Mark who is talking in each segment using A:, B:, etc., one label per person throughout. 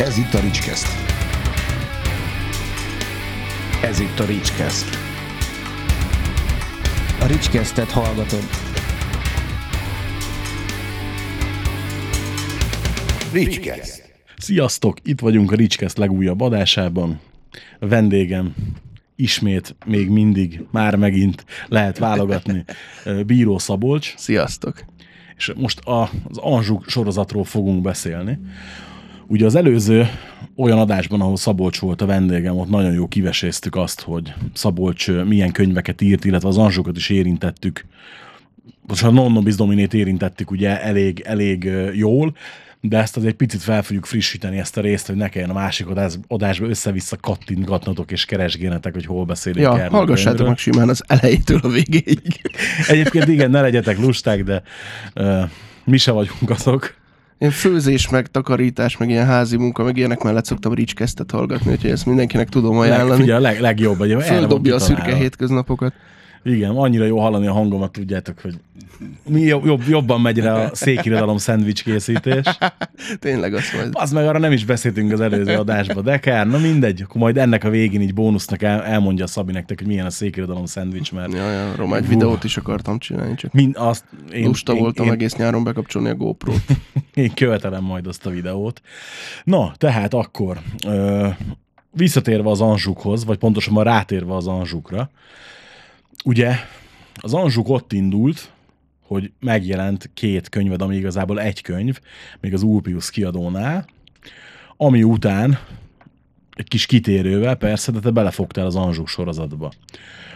A: Ez itt a Ricskeszt. Ez itt a Ricskeszt.
B: A Ricskesztet hallgatod.
A: Ricskeszt.
C: Sziasztok! Itt vagyunk a Ricskeszt legújabb adásában. A vendégem ismét, még mindig, már megint lehet válogatni Bíró Szabolcs.
D: Sziasztok!
C: És most a, az Anzsuk sorozatról fogunk beszélni. Ugye az előző olyan adásban, ahol Szabolcs volt a vendégem, ott nagyon jó kiveséztük azt, hogy Szabolcs milyen könyveket írt, illetve az Anzsukat is érintettük. Most a Non Nobis Dominét érintettük ugye elég, elég jól, de ezt azért picit fel fogjuk frissíteni ezt a részt, hogy ne kelljen a másik adás, adásba össze-vissza kattintgatnotok és keresgénetek, hogy hol beszélünk
D: Ja,
C: erről.
D: hallgassátok meg simán az elejétől a végéig.
C: Egyébként igen, ne legyetek lusták, de uh, mi se vagyunk azok.
D: Én főzés, meg takarítás, meg ilyen házi munka, meg ilyenek mellett szoktam Ricskesztet hallgatni, úgyhogy ezt mindenkinek tudom
C: Leg,
D: ajánlani.
C: figyelj, a leg, legjobb.
D: Földobja a szürke hétköznapokat.
C: Igen, annyira jó hallani a hangomat, tudjátok, hogy mi jobb, jobb, jobban megy rá a székirodalom szendvics készítés.
D: Tényleg azt majd.
C: Az meg arra nem is beszéltünk az előző adásba, de kár, na mindegy, akkor majd ennek a végén így bónusznak el, elmondja a Szabi nektek, hogy milyen a székirodalom szendvics, mert
D: Ja, ja,
C: Hú.
D: videót is akartam csinálni, csak
C: mind azt én,
D: lusta
C: én,
D: voltam
C: én,
D: egész nyáron bekapcsolni a GoPro-t.
C: Én követelem majd azt a videót. Na, tehát akkor ö, visszatérve az Anzsukhoz, vagy pontosabban rátérve az Anzsukra, ugye az Anzsuk ott indult, hogy megjelent két könyved, ami igazából egy könyv, még az Ulpius kiadónál, ami után egy kis kitérővel, persze, de te belefogtál az Anzsuk sorozatba.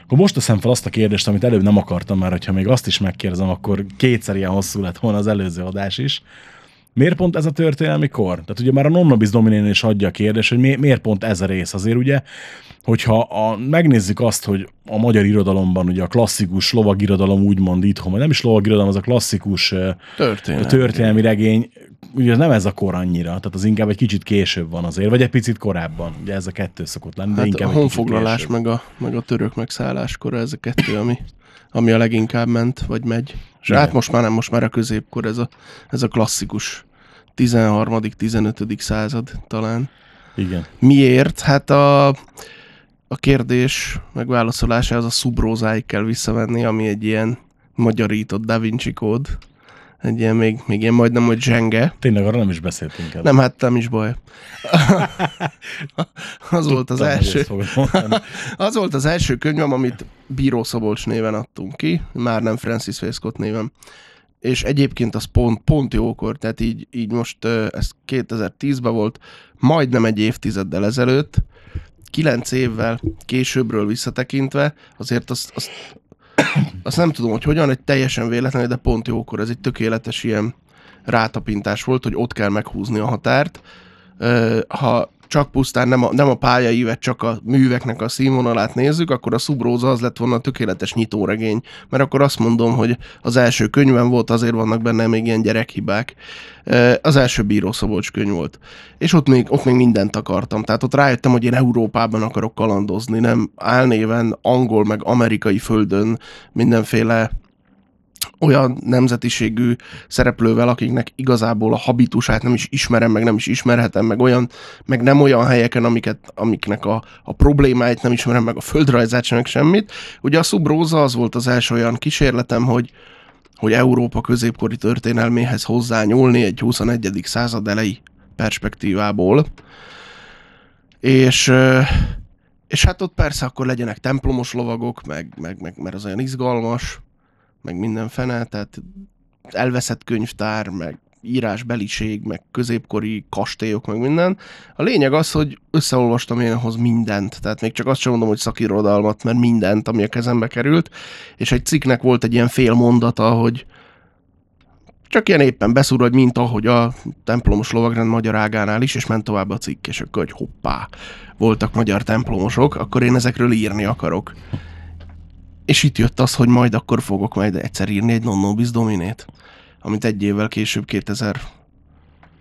C: Akkor most teszem fel azt a kérdést, amit előbb nem akartam már, hogyha még azt is megkérdezem, akkor kétszer ilyen hosszú lett volna az előző adás is. Miért pont ez a történelmi kor? Tehát ugye már a Nonnobis Dominén is adja a kérdés, hogy mi, miért pont ez a rész. Azért ugye, hogyha a, megnézzük azt, hogy a magyar irodalomban ugye a klasszikus lovagirodalom úgymond itthon, vagy nem is lovagirodalom, az a klasszikus ö,
D: Történet.
C: történelmi regény, ugye nem ez a kor annyira, tehát az inkább egy kicsit később van azért, vagy egy picit korábban. Ugye ez a kettő szokott lenni, de
D: Hát
C: inkább
D: a honfoglalás, meg a, meg a török megszálláskor, ez a kettő, ami, ami a leginkább ment, vagy megy. És hát most már nem, most már a középkor, ez a, ez a klasszikus 13 15 század talán.
C: Igen.
D: Miért? Hát a, a kérdés megválaszolásához a szubrózáig kell visszavenni, ami egy ilyen magyarított Da Vinci kód. Egy ilyen még, még ilyen majdnem, hogy zsenge.
C: Tényleg arra nem is beszéltünk el.
D: Nem, hát nem is baj. az volt az első. Az volt az első könyvem, amit Bíró Szabolcs néven adtunk ki, már nem Francis Scott néven. És egyébként az pont, pont jókor, tehát így, így most ez 2010-ben volt, majdnem egy évtizeddel ezelőtt, kilenc évvel későbbről visszatekintve, azért azt, azt, azt nem tudom, hogy hogyan, egy teljesen véletlenül, de pont jókor, ez egy tökéletes ilyen rátapintás volt, hogy ott kell meghúzni a határt. Ha csak pusztán nem a, nem a pályaívet, csak a műveknek a színvonalát nézzük, akkor a szubróza az lett volna a tökéletes nyitóregény. Mert akkor azt mondom, hogy az első könyvem volt, azért vannak benne még ilyen gyerekhibák. Az első Bíró Szabolcs könyv volt. És ott még, ott még mindent akartam. Tehát ott rájöttem, hogy én Európában akarok kalandozni, nem álnéven angol meg amerikai földön mindenféle olyan nemzetiségű szereplővel, akiknek igazából a habitusát nem is ismerem, meg nem is ismerhetem, meg olyan, meg nem olyan helyeken, amiket, amiknek a, a problémáit nem ismerem, meg a földrajzát sem, meg semmit. Ugye a Subróza az volt az első olyan kísérletem, hogy hogy Európa középkori történelméhez hozzányúlni egy 21. század elejé perspektívából. És, és hát ott persze akkor legyenek templomos lovagok, meg, meg, meg mert az olyan izgalmas, meg minden fene, tehát elveszett könyvtár, meg írásbeliség, meg középkori kastélyok, meg minden. A lényeg az, hogy összeolvastam én ahhoz mindent, tehát még csak azt sem mondom, hogy szakirodalmat, mert mindent, ami a kezembe került, és egy cikknek volt egy ilyen fél mondata, hogy csak ilyen éppen beszúr, hogy mint ahogy a templomos lovagrend magyar ágánál is, és ment tovább a cikk, és akkor, hogy hoppá, voltak magyar templomosok, akkor én ezekről írni akarok. És itt jött az, hogy majd akkor fogok majd egyszer írni egy Non Nobis Dominét, amit egy évvel később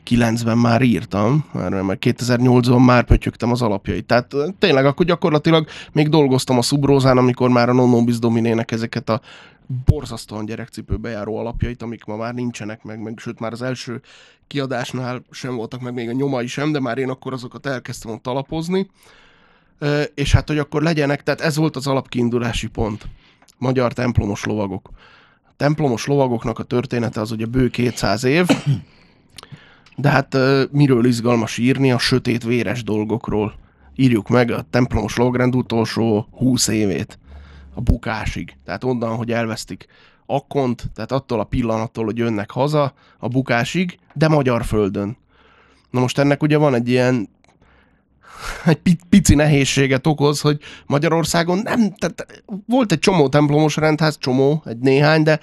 D: 2009-ben már írtam, mert 2008-ban már pötyögtem az alapjait. Tehát tényleg akkor gyakorlatilag még dolgoztam a szubrózán, amikor már a Non Nobis Dominének ezeket a borzasztóan gyerekcipőbe járó alapjait, amik ma már nincsenek meg, meg sőt már az első kiadásnál sem voltak meg még a nyomai sem, de már én akkor azokat elkezdtem ott alapozni, és hát, hogy akkor legyenek, tehát ez volt az alapkiindulási pont. Magyar templomos lovagok. A templomos lovagoknak a története az ugye bő 200 év, de hát miről izgalmas írni? A sötét, véres dolgokról. Írjuk meg a templomos lovagrend utolsó 20 évét. A bukásig. Tehát onnan, hogy elvesztik Akkont, tehát attól a pillanattól, hogy jönnek haza, a bukásig, de magyar földön. Na most ennek ugye van egy ilyen egy pi- pici nehézséget okoz, hogy Magyarországon nem, tehát volt egy csomó templomos rendház, csomó, egy néhány, de,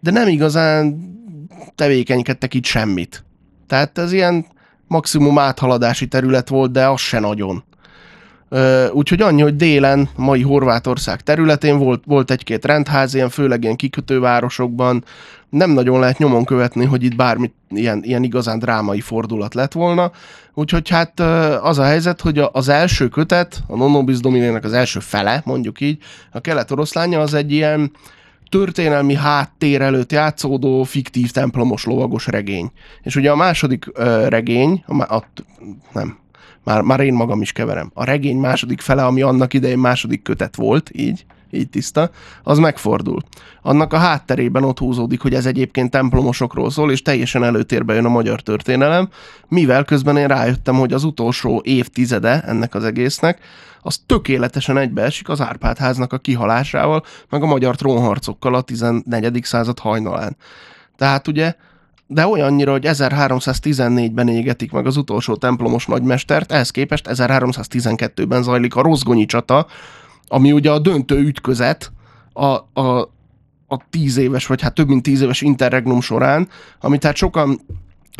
D: de nem igazán tevékenykedtek itt semmit. Tehát ez ilyen maximum áthaladási terület volt, de az se nagyon. Úgyhogy annyi, hogy délen, mai Horvátország területén volt, volt egy-két rendház, ilyen főleg ilyen kikötővárosokban, nem nagyon lehet nyomon követni, hogy itt bármi ilyen, ilyen igazán drámai fordulat lett volna. Úgyhogy hát az a helyzet, hogy az első kötet, a Nonobis Dominének az első fele, mondjuk így, a kelet-oroszlánya az egy ilyen történelmi háttér előtt játszódó fiktív templomos lovagos regény. És ugye a második regény, a, a, nem, már, már én magam is keverem. A regény második fele, ami annak idején második kötet volt, így, így tiszta, az megfordul. Annak a hátterében ott húzódik, hogy ez egyébként templomosokról szól, és teljesen előtérbe jön a magyar történelem, mivel közben én rájöttem, hogy az utolsó évtizede ennek az egésznek, az tökéletesen egybeesik az Árpád háznak a kihalásával, meg a magyar trónharcokkal a 14. század hajnalán. Tehát ugye de olyannyira, hogy 1314-ben égetik meg az utolsó templomos nagymestert, ehhez képest 1312-ben zajlik a Rozgonyi csata, ami ugye a döntő ütközet a, a, a tíz éves, vagy hát több mint tíz éves interregnum során, amit tehát sokan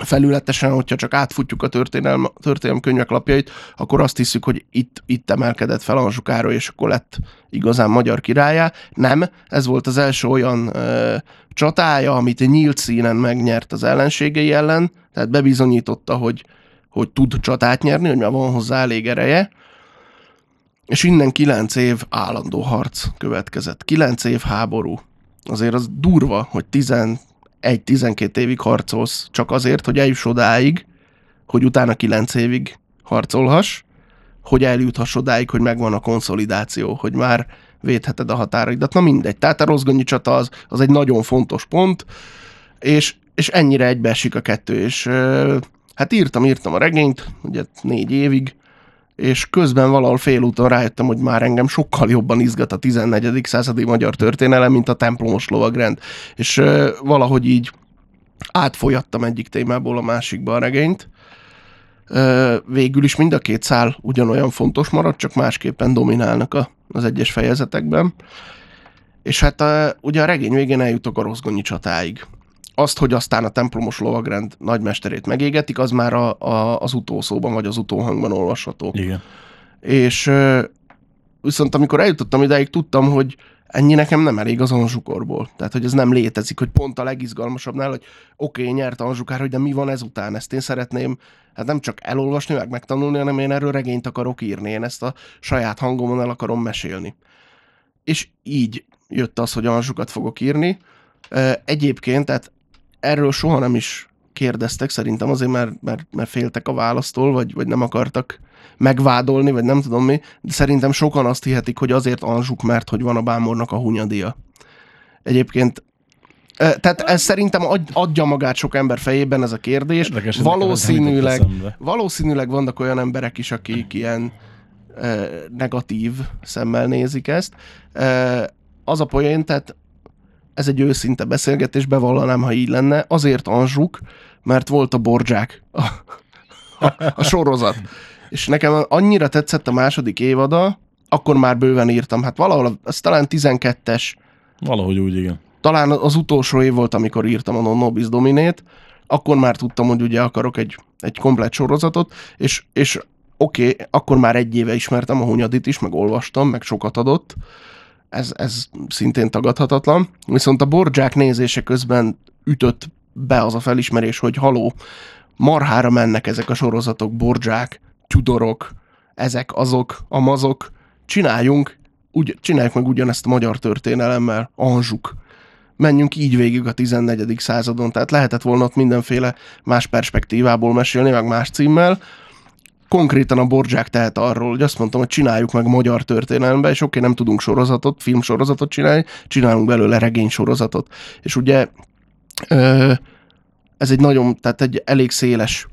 D: felületesen, hogyha csak átfutjuk a történelm, történelmi könyvek lapjait, akkor azt hiszük, hogy itt, itt emelkedett fel Anzsuk Károly, és akkor lett igazán magyar királyá. Nem, ez volt az első olyan ö, csatája, amit nyílt színen megnyert az ellenségei ellen, tehát bebizonyította, hogy, hogy tud csatát nyerni, hogy már van hozzá elég ereje, és innen kilenc év állandó harc következett. Kilenc év háború. Azért az durva, hogy 11-12 évig harcolsz, csak azért, hogy eljuss odáig, hogy utána 9 évig harcolhass, hogy eljuthass odáig, hogy megvan a konszolidáció, hogy már védheted a határaidat. Na mindegy. Tehát a rozgonyi csata az, az egy nagyon fontos pont, és, és ennyire egybeesik a kettő, és hát írtam, írtam a regényt, ugye négy évig, és közben valahol félúton rájöttem, hogy már engem sokkal jobban izgat a 14. századi magyar történelem, mint a templomos lovagrend. És ö, valahogy így átfolyattam egyik témából a másikba a regényt. Ö, végül is mind a két szál ugyanolyan fontos marad, csak másképpen dominálnak a, az egyes fejezetekben. És hát a, ugye a regény végén eljutok a rozgonyi csatáig. Azt, hogy aztán a templomos lovagrend nagymesterét megégetik, az már a, a, az utószóban vagy az utóhangban olvasható.
C: Igen.
D: És viszont amikor eljutottam idáig, tudtam, hogy ennyi nekem nem elég az Anzsukorból. Tehát, hogy ez nem létezik, hogy pont a legizgalmasabbnál, hogy oké, okay, nyert Anzsukár, hogy de mi van ezután? Ezt én szeretném, hát nem csak elolvasni, meg megtanulni, hanem én erről regényt akarok írni, én ezt a saját hangomon el akarom mesélni. És így jött az, hogy Anzsukat fogok írni. Egyébként, tehát erről soha nem is kérdeztek, szerintem azért, mert, mert, mert féltek a választól, vagy, vagy nem akartak megvádolni, vagy nem tudom mi, de szerintem sokan azt hihetik, hogy azért Anzsuk, mert hogy van a Bámornak a hunyadia. Egyébként tehát ez szerintem ad- adja magát sok ember fejében ez a kérdés.
C: Érdekes,
D: valószínűleg, valószínűleg vannak olyan emberek is, akik ilyen ö, negatív szemmel nézik ezt. Az a poén, tehát ez egy őszinte beszélgetés, bevallanám, ha így lenne. Azért Anzsuk, mert volt a Borzsák, a, a, a sorozat. És nekem annyira tetszett a második évada, akkor már bőven írtam. Hát valahol, ez talán 12-es,
C: Valahogy úgy, igen.
D: talán az utolsó év volt, amikor írtam a Non Nobis Dominét, akkor már tudtam, hogy ugye akarok egy, egy komplet sorozatot, és, és oké, okay, akkor már egy éve ismertem a Hunyadit is, meg olvastam, meg sokat adott, ez, ez szintén tagadhatatlan. Viszont a Borzsák nézése közben ütött be az a felismerés, hogy haló, marhára mennek ezek a sorozatok, Borzsák, Tudorok, ezek, azok, amazok, csináljunk, úgy, csináljuk meg ugyanezt a magyar történelemmel, Anzsuk. menjünk így végig a 14. századon. Tehát lehetett volna ott mindenféle más perspektívából mesélni, meg más címmel. Konkrétan a Borzsák tehet arról, hogy azt mondtam, hogy csináljuk meg magyar történelembe, és oké, nem tudunk sorozatot, filmsorozatot csinálni, csinálunk belőle regénysorozatot. És ugye ez egy nagyon, tehát egy elég széles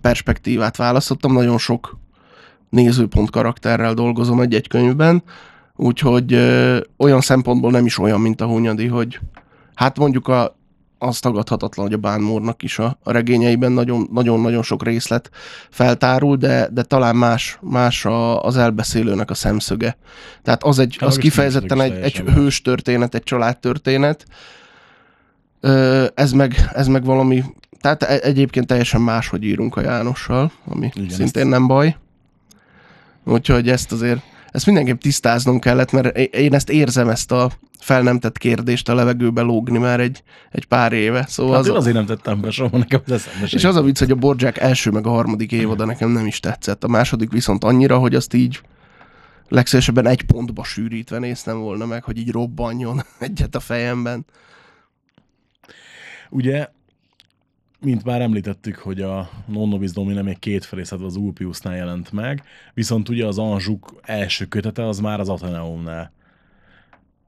D: perspektívát választottam, nagyon sok nézőpont karakterrel dolgozom egy-egy könyvben, úgyhogy olyan szempontból nem is olyan, mint a Hunyadi, hogy hát mondjuk a, az tagadhatatlan, hogy a Bánmórnak is a, a regényeiben nagyon- nagyon-nagyon sok részlet feltárul, de, de talán más, más a, az elbeszélőnek a szemszöge. Tehát az, egy, az kifejezetten egy, egy hős történet, egy családtörténet, ez meg, ez meg valami, tehát e- egyébként teljesen más, hogy írunk a Jánossal, ami
C: Igen,
D: szintén nem baj. Úgyhogy ezt azért, ezt mindenképp tisztáznom kellett, mert én ezt érzem, ezt a fel nem tett kérdést a levegőbe lógni már egy, egy pár éve. Szóval
C: Hát
D: az,
C: én azért nem tettem be soha, nekem az eszembe
D: és az a vicc, hogy a Borzsák első meg a harmadik évada nekem nem is tetszett. A második viszont annyira, hogy azt így legszívesebben egy pontba sűrítve néztem volna meg, hogy így robbanjon egyet a fejemben.
C: Ugye, mint már említettük, hogy a Non Nobis Domine még két felészedve az Ulpiusnál jelent meg, viszont ugye az Anzsuk első kötete az már az Ateneumnál.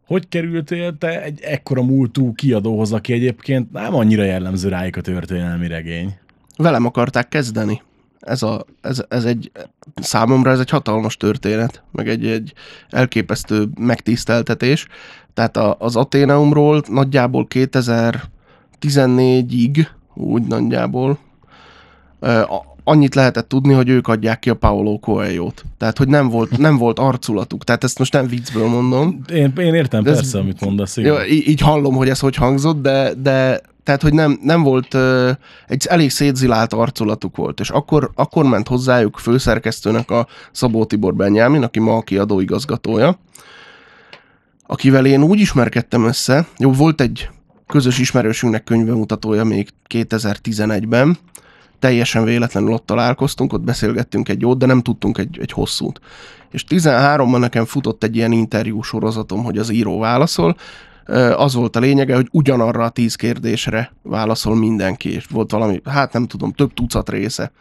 C: Hogy kerültél te egy ekkora múltú kiadóhoz, aki egyébként nem annyira jellemző rájuk a történelmi regény?
D: velem akarták kezdeni. Ez, a, ez, ez egy, számomra ez egy hatalmas történet, meg egy, egy elképesztő megtiszteltetés. Tehát a, az Aténeumról nagyjából 2014-ig, úgy nagyjából, annyit lehetett tudni, hogy ők adják ki a Paolo Coelho-t. Tehát, hogy nem volt, nem volt arculatuk. Tehát ezt most nem viccből mondom.
C: Én, én értem
D: De ez-
C: persze, amit mondasz. igen.
D: Jó, így hallom, hogy ez hogy hangzott, de, de tehát, hogy nem, nem volt, egy elég szétzilált arculatuk volt, és akkor, akkor ment hozzájuk főszerkesztőnek a Szabó Tibor Benyámin, aki ma a kiadó igazgatója, akivel én úgy ismerkedtem össze, jó, volt egy közös ismerősünknek könyvemutatója még 2011-ben, teljesen véletlenül ott találkoztunk, ott beszélgettünk egy jót, de nem tudtunk egy, egy hosszút. És 13-ban nekem futott egy ilyen interjú sorozatom, hogy az író válaszol, az volt a lényege, hogy ugyanarra a tíz kérdésre válaszol mindenki, és volt valami, hát nem tudom, több tucat része.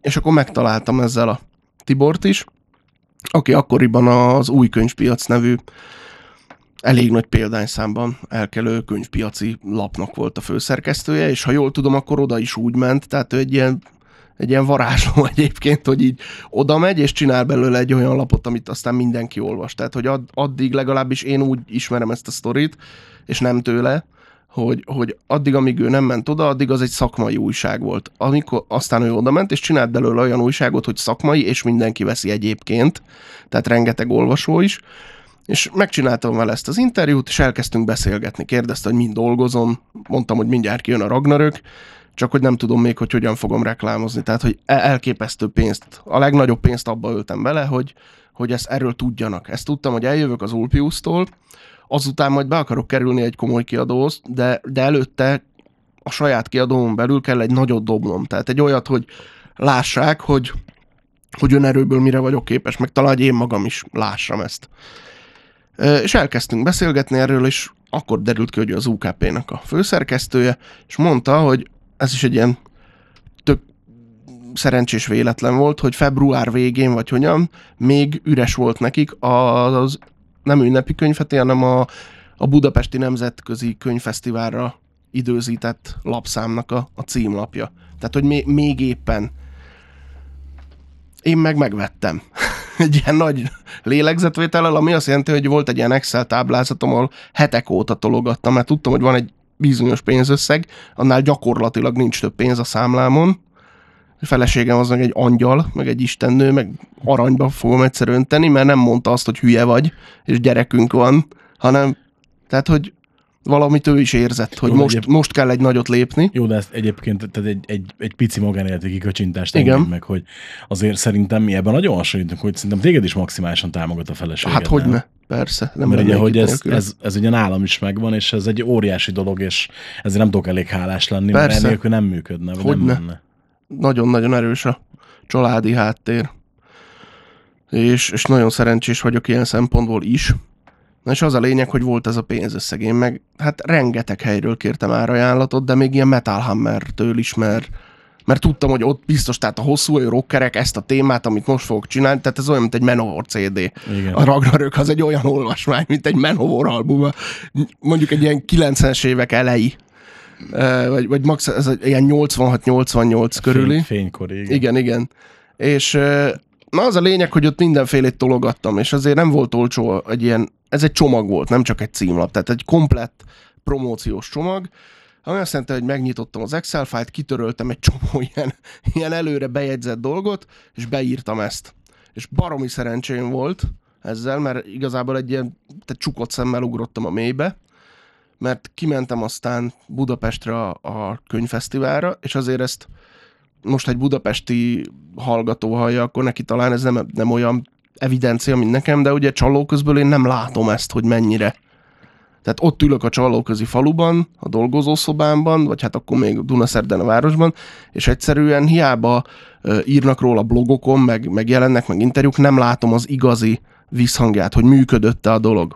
D: És akkor megtaláltam ezzel a Tibort is, aki akkoriban az új könyvpiac nevű elég nagy példányszámban elkelő könyvpiaci lapnak volt a főszerkesztője, és ha jól tudom, akkor oda is úgy ment, tehát ő egy ilyen, egy ilyen varázsló egyébként, hogy így oda megy, és csinál belőle egy olyan lapot, amit aztán mindenki olvas. Tehát, hogy add, addig legalábbis én úgy ismerem ezt a sztorit, és nem tőle, hogy, hogy addig, amíg ő nem ment oda, addig az egy szakmai újság volt. Amikor aztán ő oda ment, és csinált belőle olyan újságot, hogy szakmai, és mindenki veszi egyébként, tehát rengeteg olvasó is, és megcsináltam vele ezt az interjút, és elkezdtünk beszélgetni. Kérdezte, hogy mind dolgozom, mondtam, hogy mindjárt kijön a Ragnarök, csak hogy nem tudom még, hogy hogyan fogom reklámozni. Tehát, hogy el- elképesztő pénzt, a legnagyobb pénzt abba öltem bele, hogy, hogy ezt erről tudjanak. Ezt tudtam, hogy eljövök az Ulpiusztól, azután majd be akarok kerülni egy komoly kiadóhoz, de, de előtte a saját kiadómon belül kell egy nagyot dobnom. Tehát egy olyat, hogy lássák, hogy, hogy önerőből mire vagyok képes, meg talán, hogy én magam is lássam ezt. És elkezdtünk beszélgetni erről, és akkor derült ki, hogy az UKP-nak a főszerkesztője, és mondta, hogy ez is egy ilyen tök szerencsés véletlen volt, hogy február végén, vagy hogyan, még üres volt nekik az nem ünnepi könyvheti, hanem a, a Budapesti Nemzetközi Könyvfesztiválra időzített lapszámnak a, a címlapja. Tehát, hogy még, még éppen én meg megvettem. egy ilyen nagy lélegzetvétellel, ami azt jelenti, hogy volt egy ilyen Excel táblázatom, ahol hetek óta tologattam, mert tudtam, hogy van egy bizonyos pénzösszeg, annál gyakorlatilag nincs több pénz a számlámon. A feleségem az meg egy angyal, meg egy istennő, meg aranyba fogom egyszer önteni, mert nem mondta azt, hogy hülye vagy, és gyerekünk van, hanem tehát, hogy valamit ő is érzett, hogy
C: Jó,
D: most,
C: egyéb-
D: most kell egy nagyot lépni.
C: Jó, de ezt egyébként tehát egy, egy, egy pici magánéleti kikacsintást
D: Igen.
C: meg, hogy azért szerintem mi ebben nagyon hasonlítunk, hogy szerintem téged is maximálisan támogat a feleség.
D: Hát hogy ne? Persze. Nem
C: Mert ugye, hogy ez,
D: nélküle.
C: ez, ez ugye nálam is megvan, és ez egy óriási dolog, és ezért nem tudok elég hálás lenni, mert
D: Persze.
C: ennélkül nem működne, vagy nem
D: Hogyne.
C: menne.
D: nagyon-nagyon erős a családi háttér. És, és nagyon szerencsés vagyok ilyen szempontból is, Na és az a lényeg, hogy volt ez a pénzösszeg. Én meg hát rengeteg helyről kértem árajánlatot, de még ilyen Metal Hammer-től is, mert, mert tudtam, hogy ott biztos, tehát a hosszú rockerek ezt a témát, amit most fogok csinálni, tehát ez olyan, mint egy Manowar CD.
C: Igen.
D: A Ragnarök az egy olyan olvasmány, mint egy Manowar album, mondjuk egy ilyen 90-es évek elejé, vagy, vagy max, ez egy ilyen 86-88 körüli.
C: Fény, fénykor, igen.
D: Igen, igen. És na az a lényeg, hogy ott mindenfélét tologattam, és azért nem volt olcsó egy ilyen, ez egy csomag volt, nem csak egy címlap, tehát egy komplett promóciós csomag, ami azt jelenti, hogy megnyitottam az Excel fájlt, kitöröltem egy csomó ilyen, ilyen előre bejegyzett dolgot, és beírtam ezt. És baromi szerencsém volt ezzel, mert igazából egy ilyen tehát csukott szemmel ugrottam a mélybe, mert kimentem aztán Budapestre a, a könyvfesztiválra, és azért ezt most egy budapesti hallgató hallja, akkor neki talán ez nem, nem olyan evidencia, mint nekem, de ugye csalóközből én nem látom ezt, hogy mennyire. Tehát ott ülök a csalóközi faluban, a dolgozószobámban, vagy hát akkor még Dunaszerden a városban, és egyszerűen hiába írnak róla blogokon, meg, meg jelennek meg interjúk, nem látom az igazi visszhangját, hogy működött-e a dolog.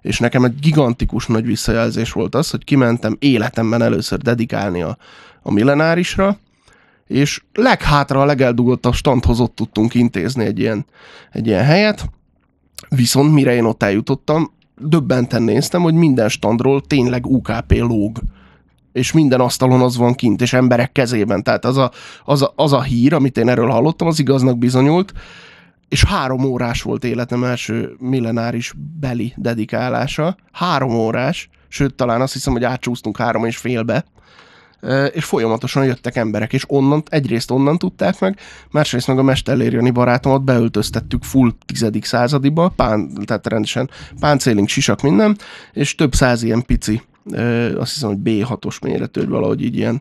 D: És nekem egy gigantikus nagy visszajelzés volt az, hogy kimentem életemben először dedikálni a, a millenárisra, és leghátra a legeldugottabb standhoz ott tudtunk intézni egy ilyen, egy ilyen helyet, viszont mire én ott eljutottam, döbbenten néztem, hogy minden standról tényleg UKP lóg és minden asztalon az van kint, és emberek kezében. Tehát az a, az, a, az a hír, amit én erről hallottam, az igaznak bizonyult, és három órás volt életem első millenáris beli dedikálása. Három órás, sőt, talán azt hiszem, hogy átcsúsztunk három és félbe, és folyamatosan jöttek emberek, és onnan, egyrészt onnan tudták meg, másrészt meg a Mesterlér Jani barátomat beöltöztettük full tizedik századiba, pán, tehát rendesen páncélink, sisak, minden, és több száz ilyen pici, azt hiszem, hogy B6-os méretű, valahogy így ilyen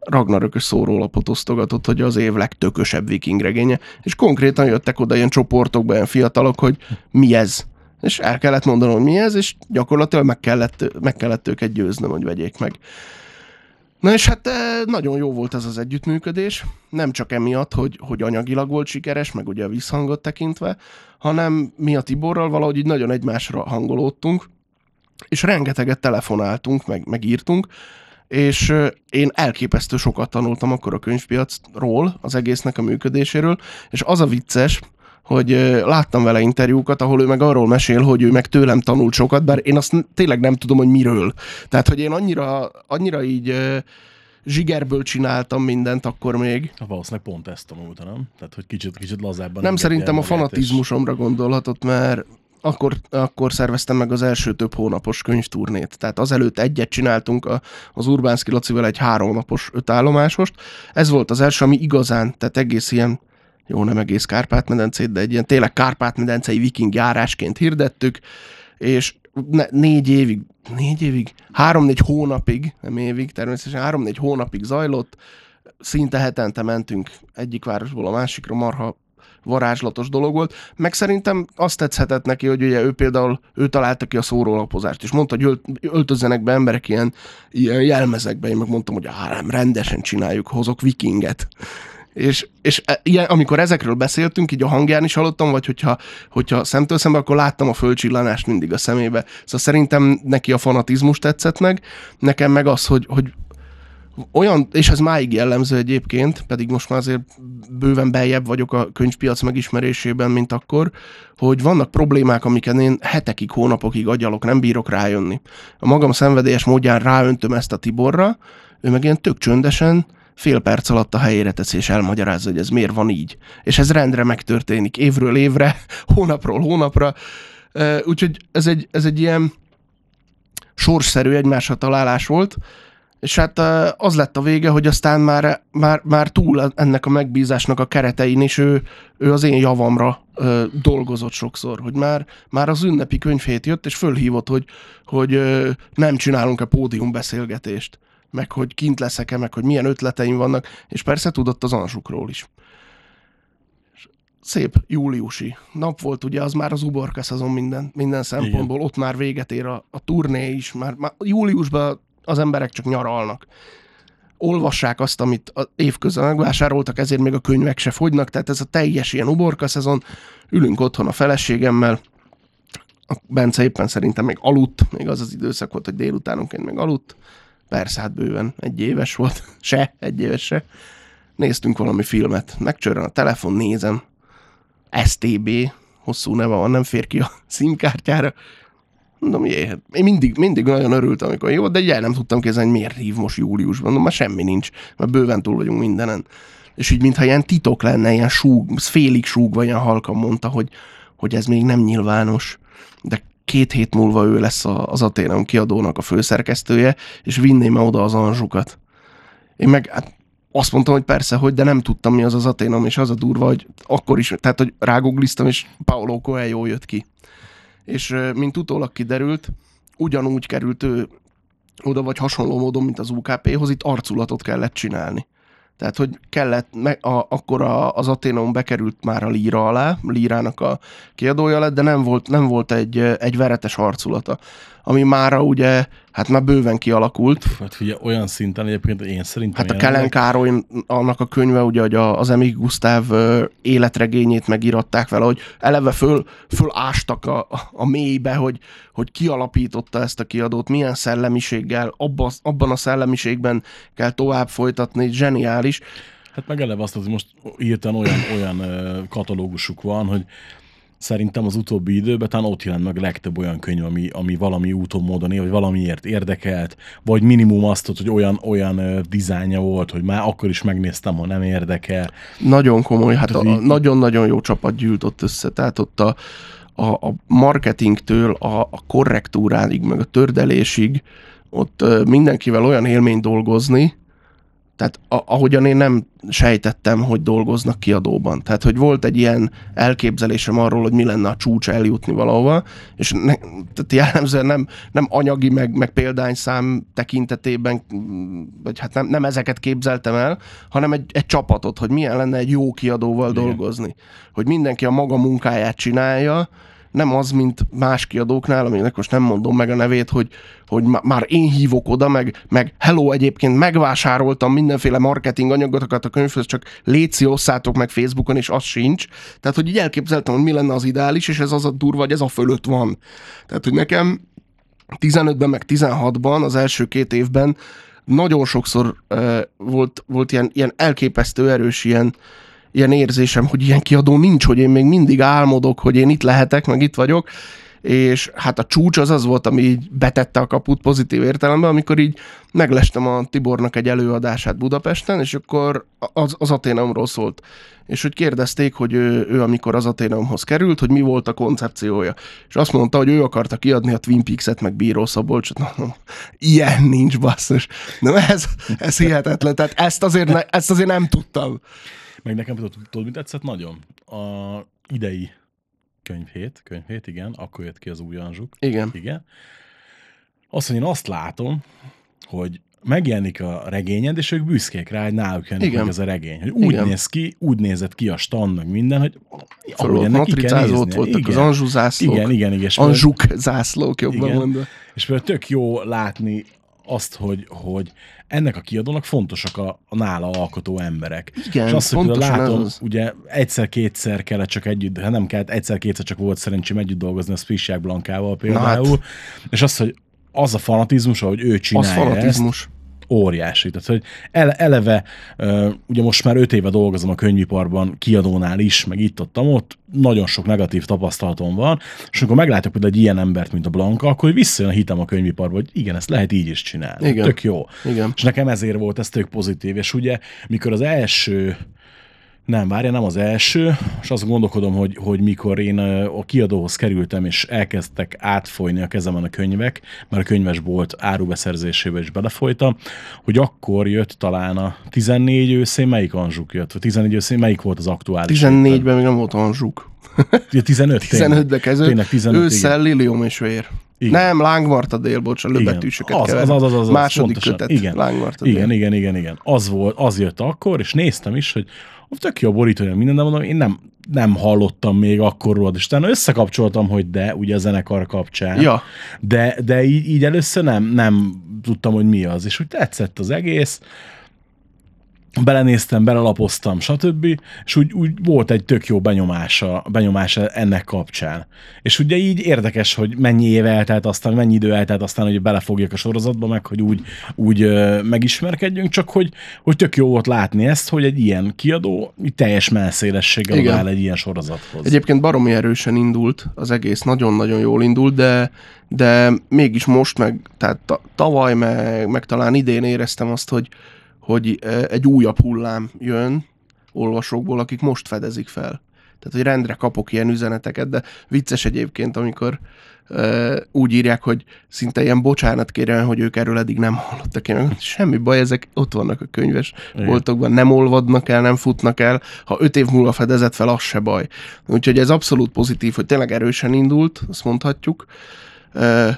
D: Ragnarökös szórólapot osztogatott, hogy az év legtökösebb viking regénye, és konkrétan jöttek oda ilyen csoportokba, ilyen fiatalok, hogy mi ez. És el kellett mondanom, hogy mi ez, és gyakorlatilag meg kellett, meg kellett őket győznöm, hogy vegyék meg. Na és hát eh, nagyon jó volt ez az együttműködés, nem csak emiatt, hogy, hogy anyagilag volt sikeres, meg ugye a visszhangot tekintve, hanem mi a Tiborral valahogy így nagyon egymásra hangolódtunk, és rengeteget telefonáltunk, meg, meg írtunk, és ö, én elképesztő sokat tanultam akkor a könyvpiacról, az egésznek a működéséről, és az a vicces, hogy láttam vele interjúkat, ahol ő meg arról mesél, hogy ő meg tőlem tanult sokat, bár én azt tényleg nem tudom, hogy miről. Tehát, hogy én annyira, annyira így zsigerből csináltam mindent akkor még.
C: Hát Valószínűleg pont ezt tanulta, nem? Tehát, hogy kicsit, kicsit lazábban.
D: Nem szerintem a fanatizmusomra gondolhatott, mert akkor, akkor szerveztem meg az első több hónapos könyvturnét. Tehát azelőtt egyet csináltunk a, az Urbánszki Lacival egy háromnapos ötállomásost. Ez volt az első, ami igazán, tehát egész ilyen, jó, nem egész Kárpát-medencét, de egy ilyen tényleg Kárpát-medencei viking járásként hirdettük, és ne, négy évig, négy évig, három-négy hónapig, nem évig, természetesen három-négy hónapig zajlott, szinte hetente mentünk egyik városból a másikra, marha varázslatos dolog volt, meg szerintem azt tetszhetett neki, hogy ugye ő például, ő találta ki a szórólapozást, és mondta, hogy ölt, öltözzenek be emberek ilyen, ilyen jelmezekbe, én meg mondtam, hogy á, nem, rendesen csináljuk, hozok vikinget. És, és e- ilyen, amikor ezekről beszéltünk, így a hangján is hallottam, vagy hogyha, hogyha szemtől szembe, akkor láttam a földcsillanást mindig a szemébe. Szóval szerintem neki a fanatizmus tetszett meg, nekem meg az, hogy, hogy olyan, és ez máig jellemző egyébként, pedig most már azért bőven beljebb vagyok a könyvpiac megismerésében, mint akkor, hogy vannak problémák, amiken én hetekig, hónapokig agyalok, nem bírok rájönni. A magam szenvedélyes módján ráöntöm ezt a Tiborra, ő meg ilyen tök csöndesen, fél perc alatt a helyére teszi, és elmagyarázza, hogy ez miért van így. És ez rendre megtörténik, évről évre, hónapról hónapra. Úgyhogy ez egy, ez egy ilyen sorsszerű egymásra találás volt, és hát az lett a vége, hogy aztán már, már, már túl ennek a megbízásnak a keretein is ő, ő az én javamra ö, dolgozott sokszor, hogy már, már az ünnepi könyvhét jött, és fölhívott, hogy, hogy ö, nem csinálunk-e pódiumbeszélgetést, meg hogy kint leszek-e, meg hogy milyen ötleteim vannak, és persze tudott az Anzsukról is. Szép júliusi nap volt, ugye az már az uborka szezon minden, minden szempontból, Igen. ott már véget ér a, a turné is, már, már júliusban az emberek csak nyaralnak. Olvassák azt, amit a évközben megvásároltak, ezért még a könyvek se fogynak, tehát ez a teljes ilyen uborka szezon, ülünk otthon a feleségemmel, a Bence éppen szerintem még aludt, még az az időszak volt, hogy délutánonként még aludt. Persze, hát bőven egy éves volt, se, egy éves se. Néztünk valami filmet, megcsörren a telefon, nézem, STB, hosszú neve van, nem fér ki a színkártyára. Mondom, jé, hát én mindig, mindig nagyon örültem, amikor jó, de ugye el nem tudtam kezelni, hogy miért hív most júliusban. Mondom, már semmi nincs, mert bőven túl vagyunk mindenen. És így, mintha ilyen titok lenne, ilyen súg, félig vagy ilyen halkan mondta, hogy, hogy ez még nem nyilvános, de két hét múlva ő lesz a- az Aténeum kiadónak a főszerkesztője, és vinném oda az anzsukat. Én meg hát azt mondtam, hogy persze, hogy, de nem tudtam, mi az az Aténum, és az a durva, hogy akkor is, tehát, hogy rágoogliztam, és Paolo Coelho jött ki. És mint utólag kiderült, ugyanúgy került ő oda, vagy hasonló módon, mint az UKP-hoz, itt arculatot kellett csinálni. Tehát, hogy kellett, me, a, akkor a, az Aténum bekerült már a Líra alá, Lírának a kiadója lett, de nem volt, nem volt egy, egy veretes arculata, ami mára ugye, hát már bőven kialakult,
C: Hát figyelj, olyan szinten egyébként, én szerintem
D: Hát a Kellen Károly annak a könyve, ugye, hogy az Emig Gusztáv életregényét megíratták vele, hogy eleve föl, fölástak a, a mélybe, hogy, hogy kialapította ezt a kiadót, milyen szellemiséggel, abba, abban a szellemiségben kell tovább folytatni, zseniális.
C: Hát meg eleve azt, hogy most írtan olyan, olyan katalógusuk van, hogy szerintem az utóbbi időben talán ott jelent meg legtöbb olyan könyv, ami, ami valami úton, módon, él, vagy valamiért érdekelt, vagy minimum azt, hogy olyan, olyan ö, dizájnja volt, hogy már akkor is megnéztem, ha nem érdekel.
D: Nagyon komoly, hát
C: így-
D: nagyon-nagyon jó csapat gyűlt ott össze, tehát ott a, a, a marketingtől a, a korrektúráig, meg a tördelésig, ott mindenkivel olyan élmény dolgozni, tehát a, ahogyan én nem sejtettem, hogy dolgoznak kiadóban. Tehát, hogy volt egy ilyen elképzelésem arról, hogy mi lenne a csúcs eljutni valahova, és ne, tehát jellemzően nem, nem anyagi, meg, meg példányszám tekintetében, vagy hát nem, nem ezeket képzeltem el, hanem egy, egy csapatot, hogy milyen lenne egy jó kiadóval
C: Igen.
D: dolgozni. Hogy mindenki a maga munkáját csinálja, nem az, mint más kiadóknál, aminek most nem mondom meg a nevét, hogy, hogy má- már én hívok oda, meg, meg hello, egyébként megvásároltam mindenféle marketing anyagokat a könyvhöz, csak léci osszátok meg Facebookon, és az sincs. Tehát, hogy így elképzeltem, hogy mi lenne az ideális, és ez az a durva, hogy ez a fölött van. Tehát, hogy nekem 15-ben, meg 16-ban, az első két évben nagyon sokszor uh, volt, volt ilyen, ilyen elképesztő erős ilyen, ilyen érzésem, hogy ilyen kiadó nincs, hogy én még mindig álmodok, hogy én itt lehetek, meg itt vagyok, és hát a csúcs az az volt, ami így betette a kaput pozitív értelemben, amikor így meglestem a Tibornak egy előadását Budapesten, és akkor az, az Aténeumról szólt. És hogy kérdezték, hogy ő, ő amikor az Aténeumhoz került, hogy mi volt a koncepciója. És azt mondta, hogy ő akarta kiadni a Twin Peaks-et, meg Bíró Szabolcsot. Na, na, ilyen nincs, basszus. Nem, ez, ez hihetetlen. Tehát ezt azért, ne, ezt azért nem tudtam.
C: Meg nekem tudod, mit tetszett nagyon? A idei könyvhét, könyvhét, igen, akkor jött ki az új Anzsuk.
D: Igen.
C: Igen. Azt, hogy én azt látom, hogy megjelenik a regényed, és ők büszkék rá, hogy náluk
D: Igen.
C: meg ez a regény. Hogy úgy
D: Igen.
C: néz ki, úgy nézett ki a stand, meg minden, hogy ahogy ennek ki kell néznie.
D: voltak
C: igen.
D: az Anzsú zászlók.
C: Igen, igen, igen. És például-
D: Anzsuk zászlók, jobban
C: Igen.
D: mondva.
C: És például tök jó látni azt, hogy, hogy ennek a kiadónak fontosak a, a nála alkotó emberek.
D: Igen,
C: és azt, hogy látom,
D: az.
C: ugye egyszer-kétszer kellett csak együtt, hát nem kellett, egyszer-kétszer csak volt szerencsém együtt dolgozni a Spissák Blankával például,
D: hát.
C: és az, hogy az a fanatizmus, ahogy ő
D: Az
C: csinálja ezt,
D: fanatizmus.
C: Óriási. Tehát, hogy ele, eleve, ugye most már öt éve dolgozom a könyviparban, kiadónál is, meg itt ott, ott, nagyon sok negatív tapasztalatom van, és amikor meglátok például egy ilyen embert, mint a Blanka, akkor visszajön a hitem a könyviparba, hogy igen, ezt lehet így is csinálni.
D: Igen.
C: Tök jó.
D: Igen.
C: És nekem ezért volt ez tök pozitív, és ugye, mikor az első nem, várja, nem az első, és azt gondolkodom, hogy, hogy mikor én a kiadóhoz kerültem, és elkezdtek átfolyni a kezemen a könyvek, mert a könyvesbolt árubeszerzésébe is belefolytam, hogy akkor jött talán a 14 őszén, melyik Anzsuk jött? Vagy 14 őszén, melyik volt az aktuális?
D: 14-ben még nem volt Anzsuk.
C: éppen? 15,
D: 15-be kezdődött.
C: Tényleg 15,
D: Ősszel Lilium és Vér.
C: Igen.
D: Nem, Lángmarta dél, bocs, a löbetűsöket
C: az, az, az, az, az,
D: Második
C: pontosan.
D: kötet,
C: Igen.
D: Lángmarta
C: Igen,
D: dél.
C: igen, igen, igen. Az volt, az jött akkor, és néztem is, hogy tök jó borítója minden, de mondom, én nem, nem hallottam még akkor rólad, és utána összekapcsoltam, hogy de, ugye a zenekar kapcsán.
D: Ja.
C: De, de így, így először nem, nem tudtam, hogy mi az, és úgy tetszett az egész. Belenéztem, belelapoztam, stb. És úgy, úgy volt egy tök jó benyomása, benyomása ennek kapcsán. És ugye így érdekes, hogy mennyi év eltelt aztán, mennyi idő eltelt aztán, hogy belefogjak a sorozatba, meg hogy úgy, úgy ö, megismerkedjünk, csak hogy, hogy tök jó volt látni ezt, hogy egy ilyen kiadó teljes melszélességgel áll egy ilyen sorozathoz.
D: Egyébként baromi erősen indult az egész, nagyon-nagyon jól indult, de, de mégis most meg, tehát ta, tavaly meg, meg talán idén éreztem azt, hogy, hogy eh, egy újabb hullám jön olvasókból, akik most fedezik fel. Tehát, hogy rendre kapok ilyen üzeneteket, de vicces egyébként, amikor uh, úgy írják, hogy szinte ilyen bocsánat kérem, hogy ők erről eddig nem hallottak. Én semmi baj, ezek ott vannak a könyves
C: Igen.
D: boltokban, nem olvadnak el, nem futnak el. Ha öt év múlva fedezett fel, az se baj. Úgyhogy ez abszolút pozitív, hogy tényleg erősen indult, azt mondhatjuk. Uh,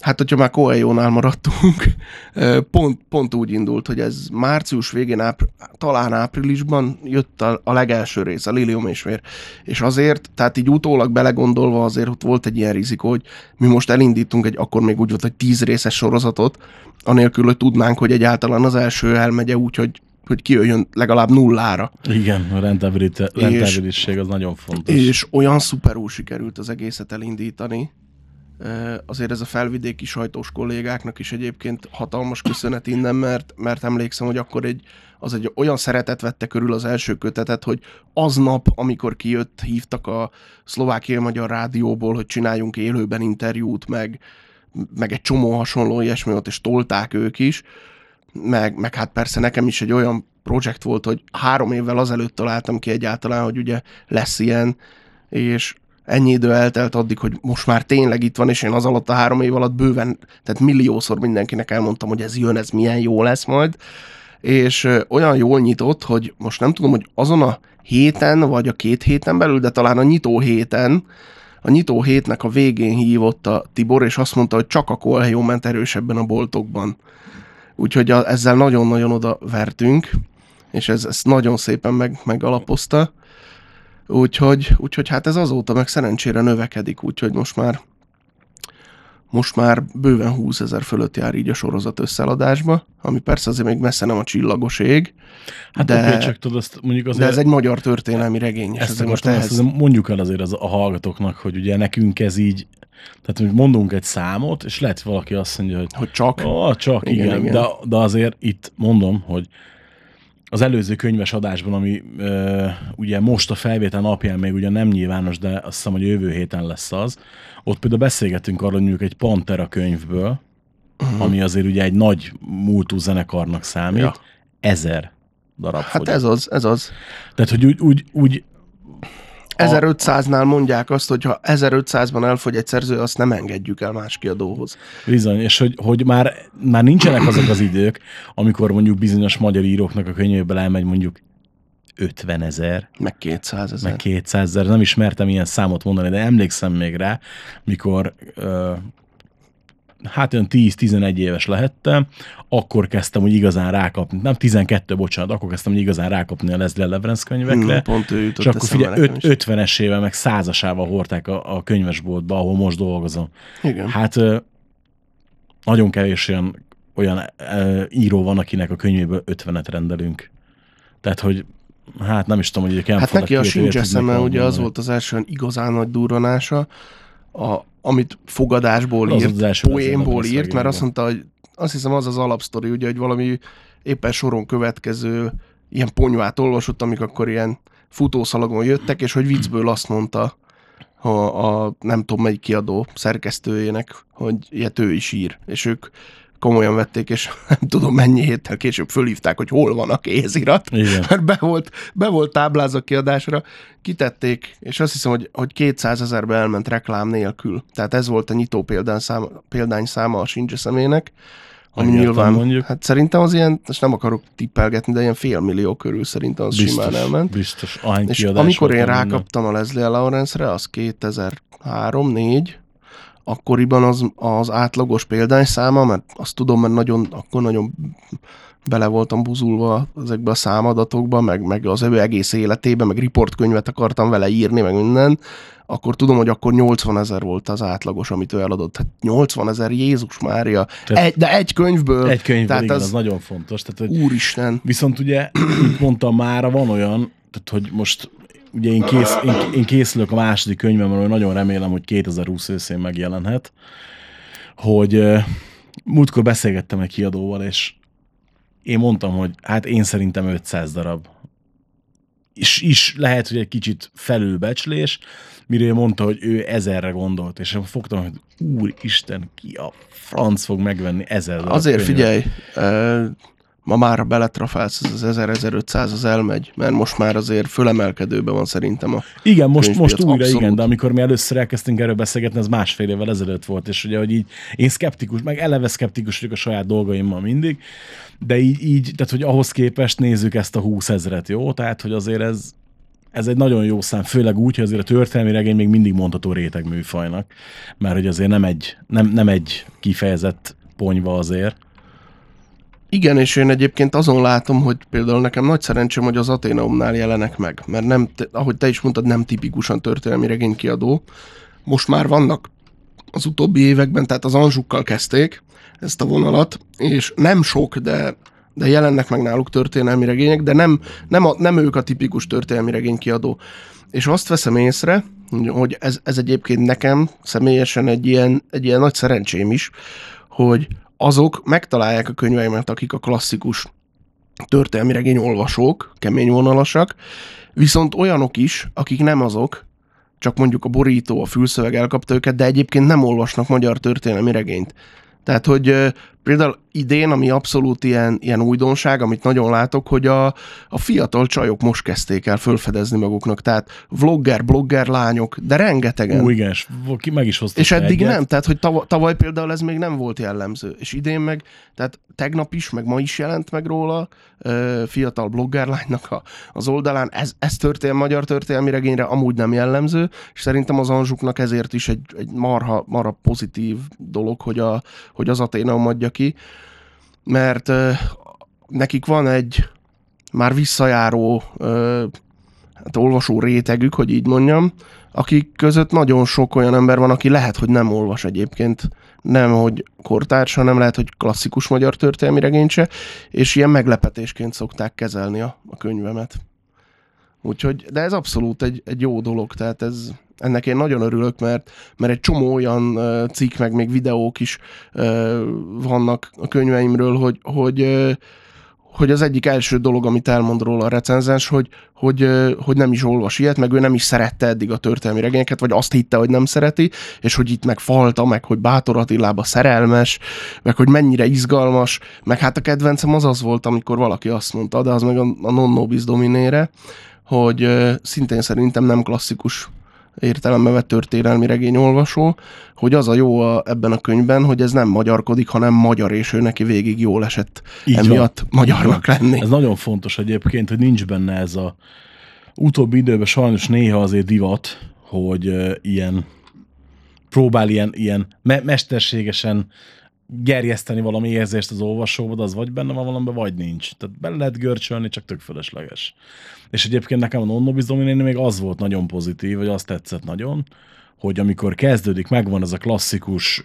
D: Hát, hogyha már Coelho-nál maradtunk, pont, pont úgy indult, hogy ez március végén, ápr- talán áprilisban jött a, a legelső rész, a Lilium és Vér. És azért, tehát így utólag belegondolva azért ott volt egy ilyen rizikó, hogy mi most elindítunk egy, akkor még úgy volt, hogy tíz részes sorozatot, anélkül, hogy tudnánk, hogy egyáltalán az első elmegye úgy, hogy hogy kijöjjön legalább nullára.
C: Igen, a rentabilite- rentabilisség az nagyon fontos.
D: És olyan szuperul sikerült az egészet elindítani. Azért ez a felvidéki sajtós kollégáknak is egyébként hatalmas köszönet innen, mert, mert emlékszem, hogy akkor egy, az egy olyan szeretet vette körül az első kötetet, hogy aznap, amikor kijött, hívtak a szlovákiai magyar rádióból, hogy csináljunk élőben interjút, meg, meg egy csomó hasonló ilyesmi volt, és tolták ők is, meg, meg hát persze nekem is egy olyan projekt volt, hogy három évvel azelőtt találtam ki egyáltalán, hogy ugye lesz ilyen, és ennyi idő eltelt addig, hogy most már tényleg itt van, és én az alatt a három év alatt bőven, tehát milliószor mindenkinek elmondtam, hogy ez jön, ez milyen jó lesz majd, és olyan jól nyitott, hogy most nem tudom, hogy azon a héten, vagy a két héten belül, de talán a nyitó héten, a nyitó hétnek a végén hívott a Tibor, és azt mondta, hogy csak a Colheo ment erősebben a boltokban. Úgyhogy a, ezzel nagyon-nagyon oda vertünk, és ez, ezt nagyon szépen meg, megalapozta. Úgyhogy, úgyhogy hát ez azóta meg szerencsére növekedik, úgyhogy most már most már bőven 20 ezer fölött jár így a sorozat összeladásba, ami persze azért még messze nem a csillagos ég,
C: hát
D: de-
C: oké, csak tudod, azt mondjuk azért...
D: de ez egy magyar történelmi regény,
C: Ezt
D: azért most ehhez...
C: ezt mondjuk el azért az, a hallgatóknak, hogy ugye nekünk ez így, tehát hogy mondunk egy számot, és lehet valaki azt mondja, hogy
D: Hogy csak.
C: Ó, csak, Igen,
D: igen.
C: igen. De, de azért itt mondom, hogy az előző könyves adásban, ami ö, ugye most a felvétel napján még ugye nem nyilvános, de azt hiszem, hogy jövő héten lesz az, ott például beszélgettünk arról, mondjuk egy Pantera könyvből, uh-huh. ami azért ugye egy nagy múltú zenekarnak számít,
D: ja.
C: ezer darab
D: Hát
C: fogyott.
D: ez az, ez az.
C: Tehát, hogy úgy, úgy, úgy
D: 1500-nál mondják azt, hogy ha 1500-ban elfogy egy szerző, azt nem engedjük el más kiadóhoz.
C: Bizony, és hogy, hogy már, már nincsenek azok az idők, amikor mondjuk bizonyos magyar íróknak a könyvéből elmegy mondjuk 50 ezer,
D: Meg 200 ezer.
C: meg 200 ezer, nem ismertem ilyen számot mondani, de emlékszem még rá, mikor ö, hát olyan 10-11 éves lehettem, akkor kezdtem úgy igazán rákapni, nem 12, bocsánat, akkor kezdtem úgy igazán rákapni a Leslie Leverance könyvekre,
D: Hmm, pont ő jutott
C: és akkor figyelj, öt,
D: is.
C: 50-esével, meg százasával hordták a, a könyvesboltba, ahol most dolgozom.
D: Igen.
C: Hát nagyon kevés olyan, olyan ö, író van, akinek a könyvéből 50-et rendelünk. Tehát, hogy hát nem is tudom, hogy egy
D: Hát neki a sincs eszeme, ugye az volt az első olyan igazán nagy durranása, a, amit fogadásból
C: Az
D: írt,
C: az első
D: poénból
C: Leslie
D: írt, mert azt mondta, hogy azt hiszem az az alapsztori, ugye, hogy valami éppen soron következő ilyen ponyvát olvasott, amik akkor ilyen futószalagon jöttek, és hogy viccből azt mondta a, a nem tudom melyik kiadó szerkesztőjének, hogy ilyet ő is ír, és ők komolyan vették, és nem tudom mennyi héttel később fölhívták, hogy hol van a kézirat,
C: Igen.
D: mert be volt, be volt táblázva kiadásra, kitették, és azt hiszem, hogy, hogy 200 ezerbe elment reklám nélkül. Tehát ez volt a nyitó példán száma, példány száma a Sincs személynek, ami
C: Megértem,
D: nyilván,
C: mondjuk.
D: hát szerintem az ilyen, most nem akarok tippelgetni, de ilyen fél millió körül szerintem az
C: Biztos,
D: simán elment.
C: biztos.
D: És amikor én
C: nem minden.
D: rákaptam a Leslie Lawrence-re, az 2003-4, akkoriban az, az átlagos példányszáma, mert azt tudom, mert nagyon, akkor nagyon bele voltam buzulva ezekbe a számadatokba, meg, meg az ő egész életében, meg riportkönyvet akartam vele írni, meg minden, akkor tudom, hogy akkor 80 ezer volt az átlagos, amit ő eladott. Hát 80 ezer, Jézus Mária.
C: Tehát-
D: Egy, de egy könyvből.
C: Egy könyvben,
D: Tehát
C: igen,
D: az-
C: az nagyon fontos. Tehát, hogy
D: Úristen.
C: Viszont ugye, mint mondtam már, van olyan, tehát hogy most ugye én, kész, én, én készülök a második könyvemről, nagyon remélem, hogy 2020 őszén megjelenhet, hogy múltkor beszélgettem egy kiadóval, és én mondtam, hogy hát én szerintem 500 darab. És is lehet, hogy egy kicsit felülbecslés, mire mondta, hogy ő ezerre gondolt, és fogtam, hogy úristen, ki a franc fog megvenni ezer darab
D: Azért
C: könyvet?
D: figyelj, ma már a beletrafálsz, az 1000-1500 az elmegy, mert most már azért fölemelkedőben van szerintem a...
C: Igen, most, most újra
D: abszolút.
C: igen, de amikor mi először elkezdtünk erről beszélgetni, ez másfél évvel ezelőtt volt, és ugye, hogy így én szkeptikus, meg eleve szkeptikus vagyok a saját dolgaimmal mindig, de így, így, tehát hogy ahhoz képest nézzük ezt a 20 ezeret, jó? Tehát, hogy azért ez, ez egy nagyon jó szám, főleg úgy, hogy azért a történelmi regény még mindig mondható réteg műfajnak, mert hogy azért nem egy, nem, nem egy kifejezett ponyva azért.
D: Igen, és én egyébként azon látom, hogy például nekem nagy szerencsém, hogy az Ateneumnál jelenek meg, mert nem, ahogy te is mondtad, nem tipikusan történelmi regénykiadó. Most már vannak az utóbbi években, tehát az Anzsukkal kezdték ezt a vonalat, és nem sok, de, de jelennek meg náluk történelmi regények, de nem, nem, a, nem ők a tipikus történelmi regénykiadó. És azt veszem észre, hogy ez, ez egyébként nekem személyesen egy ilyen, egy ilyen nagy szerencsém is, hogy azok megtalálják a könyveimet, akik a klasszikus történelmi regény olvasók, kemény vonalasak, viszont olyanok is, akik nem azok, csak mondjuk a borító, a fülszöveg elkapta őket, de egyébként nem olvasnak magyar történelmi regényt. Tehát, hogy például idén, ami abszolút ilyen, ilyen újdonság, amit nagyon látok, hogy a, a fiatal csajok most kezdték el fölfedezni maguknak. Tehát vlogger, blogger lányok, de rengetegen.
C: Ú, igen, és ki meg is hoztak
D: És eddig
C: egyet.
D: nem, tehát hogy tavaly, tavaly például ez még nem volt jellemző. És idén meg, tehát tegnap is, meg ma is jelent meg róla, fiatal bloggerlánynak a, az oldalán. Ez, ez történelmi, magyar történelmi regényre amúgy nem jellemző, és szerintem az Anzsuknak ezért is egy, egy marha, marha pozitív dolog, hogy, a, hogy az Aténeum adja ki, mert nekik van egy már visszajáró hát olvasó rétegük, hogy így mondjam, akik között nagyon sok olyan ember van, aki lehet, hogy nem olvas egyébként, nem, hogy kortárs, hanem lehet, hogy klasszikus magyar történelmi regényt se, és ilyen meglepetésként szokták kezelni a, a könyvemet. Úgyhogy, de ez abszolút egy, egy jó dolog, tehát ez, ennek én nagyon örülök, mert, mert egy csomó olyan cikk, meg még videók is vannak a könyveimről, hogy, hogy hogy az egyik első dolog, amit elmond róla a recenzens, hogy, hogy, hogy nem is olvas ilyet, meg ő nem is szerette eddig a történelmi regényeket, vagy azt hitte, hogy nem szereti, és hogy itt meg falta, meg hogy Bátor Attilába szerelmes, meg hogy mennyire izgalmas, meg hát a kedvencem az az volt, amikor valaki azt mondta, de az meg a, a non nobis dominére, hogy szintén szerintem nem klasszikus értelembe vett történelmi regényolvasó, hogy az a jó a, ebben a könyvben, hogy ez nem magyarkodik, hanem magyar, és ő neki végig jól esett
C: Így van.
D: emiatt magyarnak lenni.
C: Ez nagyon fontos egyébként, hogy nincs benne ez a utóbbi időben sajnos néha azért divat, hogy uh, ilyen próbál ilyen, ilyen me- mesterségesen gerjeszteni valami érzést az olvasóba, az vagy benne van valamiben, vagy nincs. Tehát bele lehet görcsölni, csak tök fölösleges. És egyébként nekem a Nonnobis még az volt nagyon pozitív, vagy azt tetszett nagyon, hogy amikor kezdődik, megvan ez a klasszikus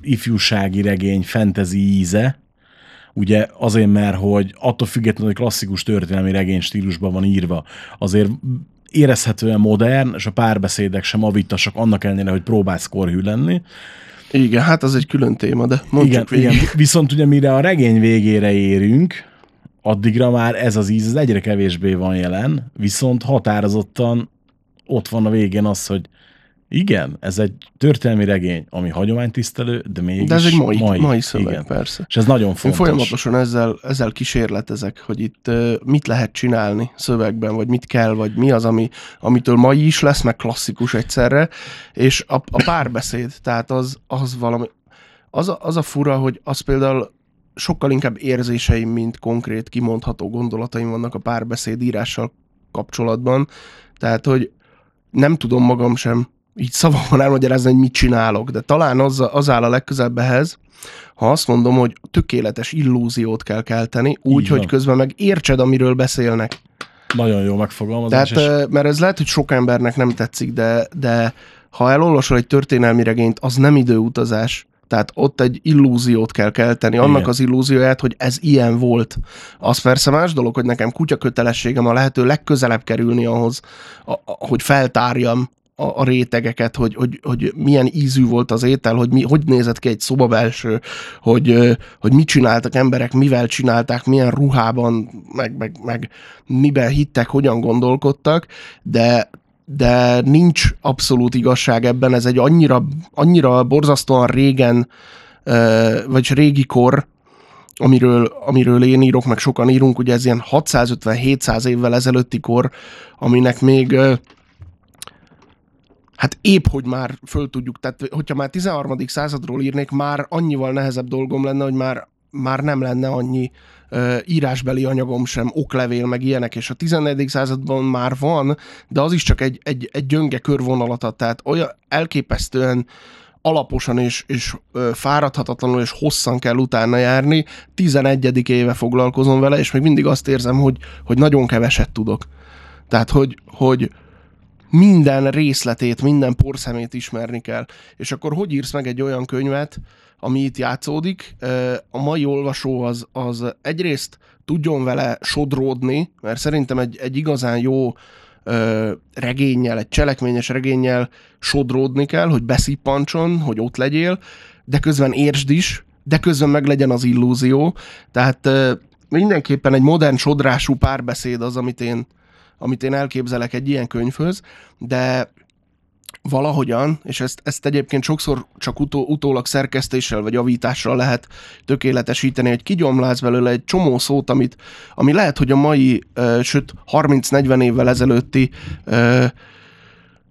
C: ifjúsági regény, fantasy íze, ugye azért, mert hogy attól függetlenül, hogy klasszikus történelmi regény stílusban van írva, azért érezhetően modern, és a párbeszédek sem avittasak annak ellenére, hogy próbálsz korhű lenni.
D: Igen, hát az egy külön téma, de mondjuk
C: Igen,
D: végig.
C: igen, viszont ugye mire a regény végére érünk, addigra már ez az íz ez egyre kevésbé van jelen, viszont határozottan ott van a végén az, hogy igen, ez egy történelmi regény, ami hagyománytisztelő, de mégis
D: De ez egy mai, mai,
C: mai,
D: szöveg,
C: igen.
D: persze.
C: És ez nagyon
D: Én
C: fontos.
D: folyamatosan ezzel, ezzel kísérletezek, hogy itt uh, mit lehet csinálni szövegben, vagy mit kell, vagy mi az, ami, amitől mai is lesz, meg klasszikus egyszerre, és a, a párbeszéd, tehát az, az valami, az a, az a fura, hogy az például sokkal inkább érzéseim, mint konkrét kimondható gondolataim vannak a párbeszéd írással kapcsolatban, tehát, hogy nem tudom magam sem így szavakon elmagyarázni, hogy mit csinálok, de talán az, az áll a legközelebb ehhez, ha azt mondom, hogy tökéletes illúziót kell kelteni, úgy, hogy közben meg értsed, amiről beszélnek.
C: Nagyon jó megfogalmazás.
D: Tehát,
C: és
D: mert ez lehet, hogy sok embernek nem tetszik, de, de ha elolvasol egy történelmi regényt, az nem időutazás. Tehát ott egy illúziót kell kelteni, annak
C: Igen.
D: az illúzióját, hogy ez ilyen volt. Az persze más dolog, hogy nekem kutya kötelességem a lehető legközelebb kerülni ahhoz, a, a, hogy feltárjam a, a rétegeket, hogy, hogy, hogy milyen ízű volt az étel, hogy mi, hogy nézett ki egy szoba belső, hogy, hogy mit csináltak emberek, mivel csinálták, milyen ruhában, meg, meg, meg miben hittek, hogyan gondolkodtak, de de nincs abszolút igazság ebben, ez egy annyira, annyira borzasztóan régen, vagy régi kor, amiről, amiről én írok, meg sokan írunk, ugye ez ilyen 650-700 évvel ezelőtti kor, aminek még hát épp, hogy már föl tudjuk, tehát hogyha már 13. századról írnék, már annyival nehezebb dolgom lenne, hogy már, már nem lenne annyi ö, írásbeli anyagom sem, oklevél, meg ilyenek, és a 14. században már van, de az is csak egy, egy, egy gyönge körvonalat ad, tehát olyan elképesztően alaposan és, és ö, fáradhatatlanul és hosszan kell utána járni. 11. éve foglalkozom vele, és még mindig azt érzem, hogy, hogy nagyon keveset tudok. Tehát, hogy, hogy minden részletét, minden porszemét ismerni kell. És akkor hogy írsz meg egy olyan könyvet, ami itt játszódik? A mai olvasó az, az egyrészt tudjon vele sodródni, mert szerintem egy, egy igazán jó regényel, egy cselekményes regényel sodródni kell, hogy beszippancson, hogy ott legyél, de közben értsd is, de közben meg legyen az illúzió. Tehát mindenképpen egy modern sodrású párbeszéd az, amit én, amit én elképzelek egy ilyen könyvhöz, de valahogyan, és ezt, ezt egyébként sokszor csak utó, utólag szerkesztéssel vagy javítással lehet tökéletesíteni, hogy kigyomlálsz belőle egy csomó szót, amit, ami lehet, hogy a mai, ö, sőt 30-40 évvel ezelőtti ö,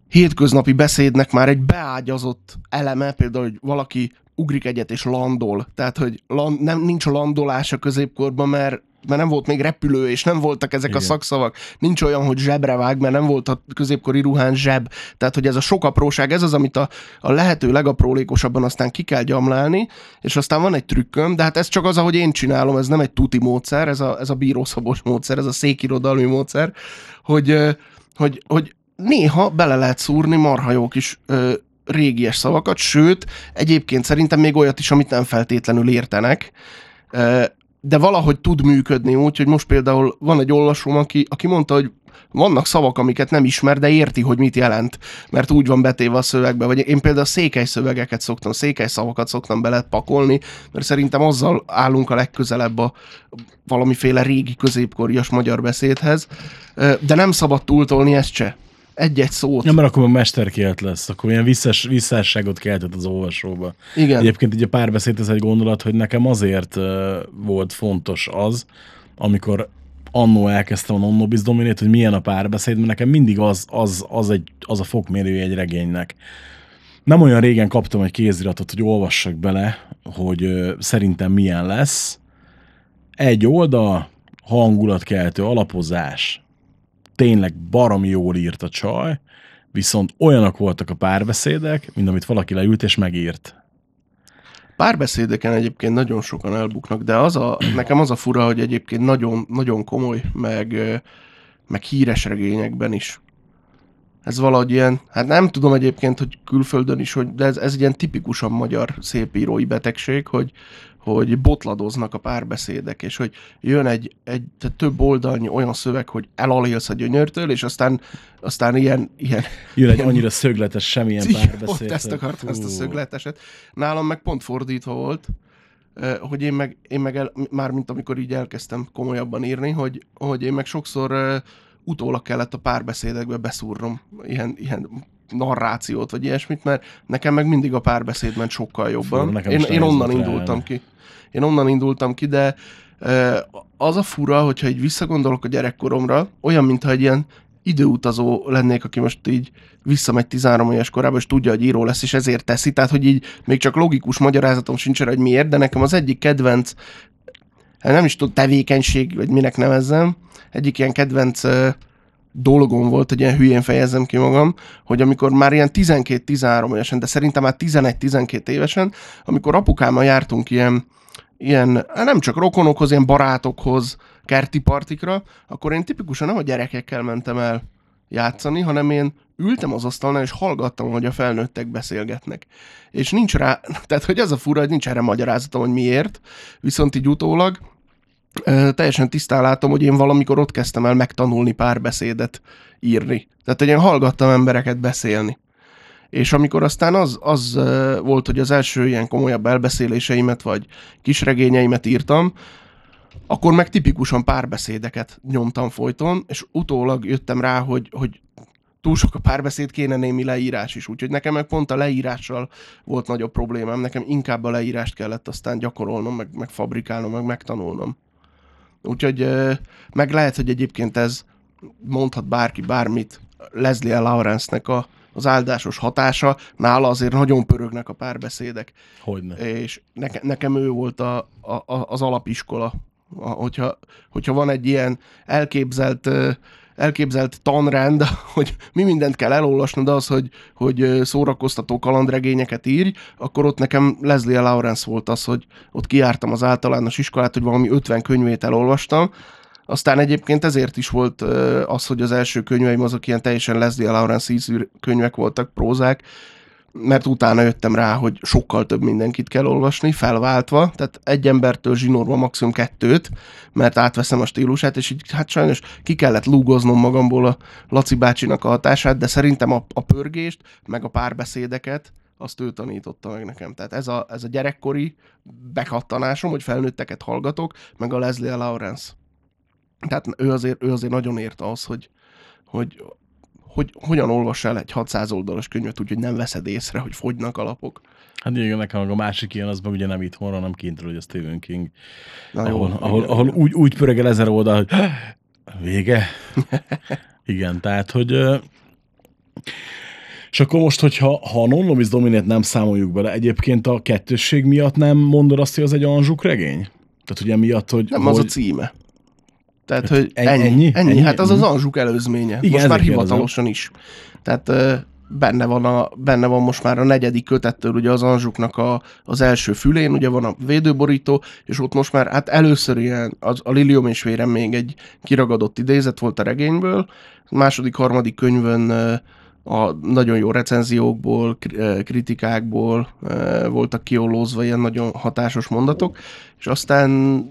D: hétköznapi beszédnek már egy beágyazott eleme, például, hogy valaki ugrik egyet és landol. Tehát, hogy land, nem, nincs landolás a középkorban, mert mert nem volt még repülő, és nem voltak ezek Igen. a szakszavak. Nincs olyan, hogy zsebre vág, mert nem volt a középkori ruhán zseb. Tehát, hogy ez a sok apróság, ez az, amit a, a lehető legaprólékosabban aztán ki kell gyamlálni, és aztán van egy trükköm, de hát ez csak az, ahogy én csinálom, ez nem egy tuti módszer, ez a, ez a bírószabos módszer, ez a székirodalmi módszer, hogy, hogy, hogy néha bele lehet szúrni marha jó kis ö, régies szavakat, sőt, egyébként szerintem még olyat is, amit nem feltétlenül értenek, de valahogy tud működni úgy, hogy most például van egy olvasóm, aki, aki mondta, hogy vannak szavak, amiket nem ismer, de érti, hogy mit jelent, mert úgy van betéve a szövegbe. Vagy én például székely szövegeket szoktam, székely szavakat szoktam bele pakolni, mert szerintem azzal állunk a legközelebb a valamiféle régi középkorias magyar beszédhez, de nem szabad túltolni ezt se. Egy-egy szót.
C: Ja, mert akkor a mesterkélt lesz, akkor ilyen visszás, visszásságot keltett az olvasóba.
D: Igen.
C: Egyébként így a párbeszéd ez egy gondolat, hogy nekem azért uh, volt fontos az, amikor annó elkezdtem a non-nobis dominét, hogy milyen a párbeszéd, mert nekem mindig az, az, az, egy, az a fokmérője egy regénynek. Nem olyan régen kaptam egy kéziratot, hogy olvassak bele, hogy szerintem milyen lesz. Egy oldal, hangulatkeltő, alapozás. Tényleg baromi jól írt a csaj, viszont olyanok voltak a párbeszédek, mint amit valaki leült és megírt.
D: Párbeszédeken egyébként nagyon sokan elbuknak, de az a, nekem az a fura, hogy egyébként nagyon, nagyon komoly, meg, meg híres regényekben is. Ez valahogy ilyen, hát nem tudom egyébként, hogy külföldön is, hogy, de ez, ez ilyen tipikusan magyar szépírói betegség, hogy, hogy botladoznak a párbeszédek, és hogy jön egy, egy több oldalnyi olyan szöveg, hogy elalélsz a gyönyörtől, és aztán, aztán ilyen, ilyen
C: Jön egy annyira szögletes, semmilyen párbeszéd.
D: Pont ezt akartam, ezt a szögleteset. Nálam meg pont fordítva volt, ö, hogy én meg, én meg el, már mint amikor így elkezdtem komolyabban írni, hogy, hogy én meg sokszor ö, utólag kellett a párbeszédekbe beszúrnom ilyen, ilyen narrációt, vagy ilyesmit, mert nekem meg mindig a párbeszéd ment sokkal jobban.
C: Fú,
D: én, én onnan indultam
C: ráállni.
D: ki. Én onnan indultam ki, de az a fura, hogyha így visszagondolok a gyerekkoromra, olyan, mintha egy ilyen időutazó lennék, aki most így visszamegy 13 éves korába, és tudja, hogy író lesz, és ezért teszi. Tehát, hogy így még csak logikus magyarázatom sincs erre, hogy miért, de nekem az egyik kedvenc, hát nem is tudom, tevékenység, vagy minek nevezzem, egyik ilyen kedvenc dolgom volt, hogy ilyen hülyén fejezzem ki magam, hogy amikor már ilyen 12-13 évesen, de szerintem már 11-12 évesen, amikor apukámmal jártunk ilyen, ilyen, hát nem csak rokonokhoz, ilyen barátokhoz, kerti partikra, akkor én tipikusan nem a gyerekekkel mentem el játszani, hanem én ültem az asztalnál, és hallgattam, hogy a felnőttek beszélgetnek. És nincs rá, tehát hogy az a fura, hogy nincs erre magyarázatom, hogy miért, viszont így utólag teljesen tisztán látom, hogy én valamikor ott kezdtem el megtanulni párbeszédet írni. Tehát, hogy én hallgattam embereket beszélni. És amikor aztán az, az volt, hogy az első ilyen komolyabb elbeszéléseimet, vagy kisregényeimet írtam, akkor meg tipikusan párbeszédeket nyomtam folyton, és utólag jöttem rá, hogy, hogy túl sok a párbeszéd, kéne némi leírás is. Úgyhogy nekem meg pont a leírással volt nagyobb problémám. Nekem inkább a leírást kellett aztán gyakorolnom, meg, meg fabrikálnom, meg megtanulnom. Úgyhogy meg lehet, hogy egyébként ez mondhat bárki bármit Leslie Lawrence-nek a, az áldásos hatása, nála azért nagyon pörögnek a párbeszédek
C: Hogyne.
D: és neke, nekem ő volt a, a, a, az alapiskola. A, hogyha, hogyha van egy ilyen elképzelt, elképzelt tanrend, hogy mi mindent kell elolvasnod az, hogy, hogy szórakoztató kalandregényeket írj, akkor ott nekem Leslie Lawrence volt az, hogy ott kiártam az általános iskolát, hogy valami 50 könyvét elolvastam, aztán egyébként ezért is volt az, hogy az első könyveim azok ilyen teljesen Leslie Lawrence ízű könyvek voltak, prózák, mert utána jöttem rá, hogy sokkal több mindenkit kell olvasni, felváltva, tehát egy embertől zsinórva maximum kettőt, mert átveszem a stílusát, és így hát sajnos ki kellett lúgoznom magamból a Laci bácsinak a hatását, de szerintem a, a pörgést, meg a párbeszédeket, azt ő tanította meg nekem. Tehát ez a, ez a gyerekkori bekattanásom, hogy felnőtteket hallgatok, meg a Leslie Lawrence. Tehát ő azért, ő azért nagyon érte az, hogy, hogy, hogy hogyan olvass el egy 600 oldalas könyvet, úgyhogy nem veszed észre, hogy fogynak a lapok.
C: Hát igen, nekem a másik ilyen, az meg ugye nem itthon, hanem kintről, hogy a Stephen King,
D: Na jó,
C: ahol, ahol,
D: igen,
C: ahol úgy, úgy pörögel ezer oldal, hogy vége. igen, tehát, hogy és akkor most, hogyha ha a non is dominét nem számoljuk bele, egyébként a kettősség miatt nem mondod azt, hogy az egy anzsuk regény? Tehát ugye miatt, hogy...
D: Nem,
C: hogy,
D: az a címe. Tehát, hogy
C: Ennyi?
D: ennyi,
C: Ennyi?
D: ennyi, hát az az
C: Mhm.
D: Anzsuk előzménye.
C: Igen,
D: most már hivatalosan is. Tehát benne van, a, benne van most már a negyedik kötettől ugye az Anzsuknak a, az első fülén, ugye van a védőborító, és ott most már hát először ilyen, az, a Lilium és Vérem még egy kiragadott idézet volt a regényből, a második, harmadik könyvön a nagyon jó recenziókból, kritikákból voltak kiolózva ilyen nagyon hatásos mondatok, és aztán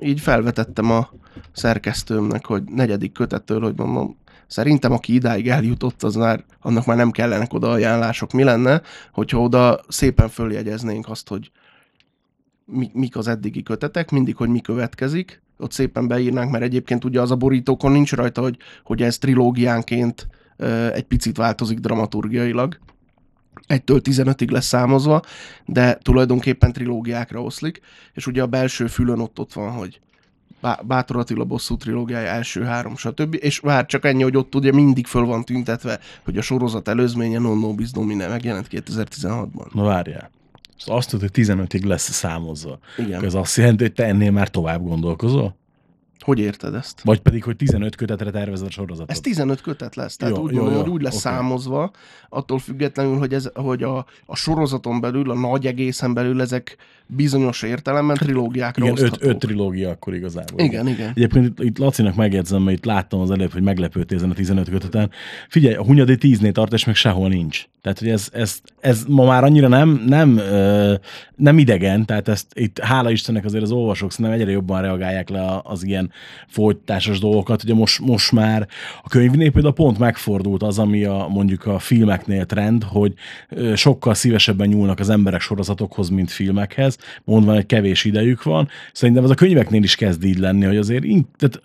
D: így felvetettem a szerkesztőmnek, hogy negyedik kötettől, hogy mondom, szerintem aki idáig eljutott, az már, annak már nem kellenek oda ajánlások. Mi lenne, hogyha oda szépen följegyeznénk azt, hogy mi, mik az eddigi kötetek, mindig, hogy mi következik, ott szépen beírnánk, mert egyébként ugye az a borítókon nincs rajta, hogy, hogy ez trilógiánként egy picit változik dramaturgiailag. 1-től 15-ig lesz számozva, de tulajdonképpen trilógiákra oszlik, és ugye a belső fülön ott, ott van, hogy Bátor Attila bosszú trilógiája első három, stb. És vár csak ennyi, hogy ott ugye mindig föl van tüntetve, hogy a sorozat előzménye Non Nobis Domine megjelent 2016-ban.
C: Na várjál. Szóval azt tudod, hogy 15-ig lesz számozva.
D: Igen.
C: Ez azt jelenti, hogy te ennél már tovább gondolkozol?
D: Hogy érted ezt?
C: Vagy pedig, hogy 15 kötetre tervezed a sorozatot?
D: Ez 15 kötet lesz, tehát
C: Jó,
D: úgy
C: jó,
D: gondolom,
C: jó,
D: hogy úgy lesz
C: oké.
D: számozva, attól függetlenül, hogy, ez, hogy a, a sorozaton belül, a nagy egészen belül ezek bizonyos értelemben trilógiákra
C: Igen, öt,
D: oszthatók.
C: öt trilógia akkor igazából.
D: Igen, igen.
C: Egyébként itt, itt Lacinak megjegyzem, mert itt láttam az előbb, hogy meglepődtél ezen a 15 köteten. Figyelj, a Hunyadi 10-nél tart, és meg sehol nincs. Tehát, hogy ez, ez, ez ma már annyira nem, nem, nem idegen, tehát ezt itt hála Istennek azért az olvasók szerintem egyre jobban reagálják le az ilyen folytásos dolgokat. Ugye most, most már a könyvnél például pont megfordult az, ami a, mondjuk a filmeknél trend, hogy sokkal szívesebben nyúlnak az emberek sorozatokhoz, mint filmekhez, mondva, hogy kevés idejük van. Szerintem ez a könyveknél is kezd így lenni, hogy azért tehát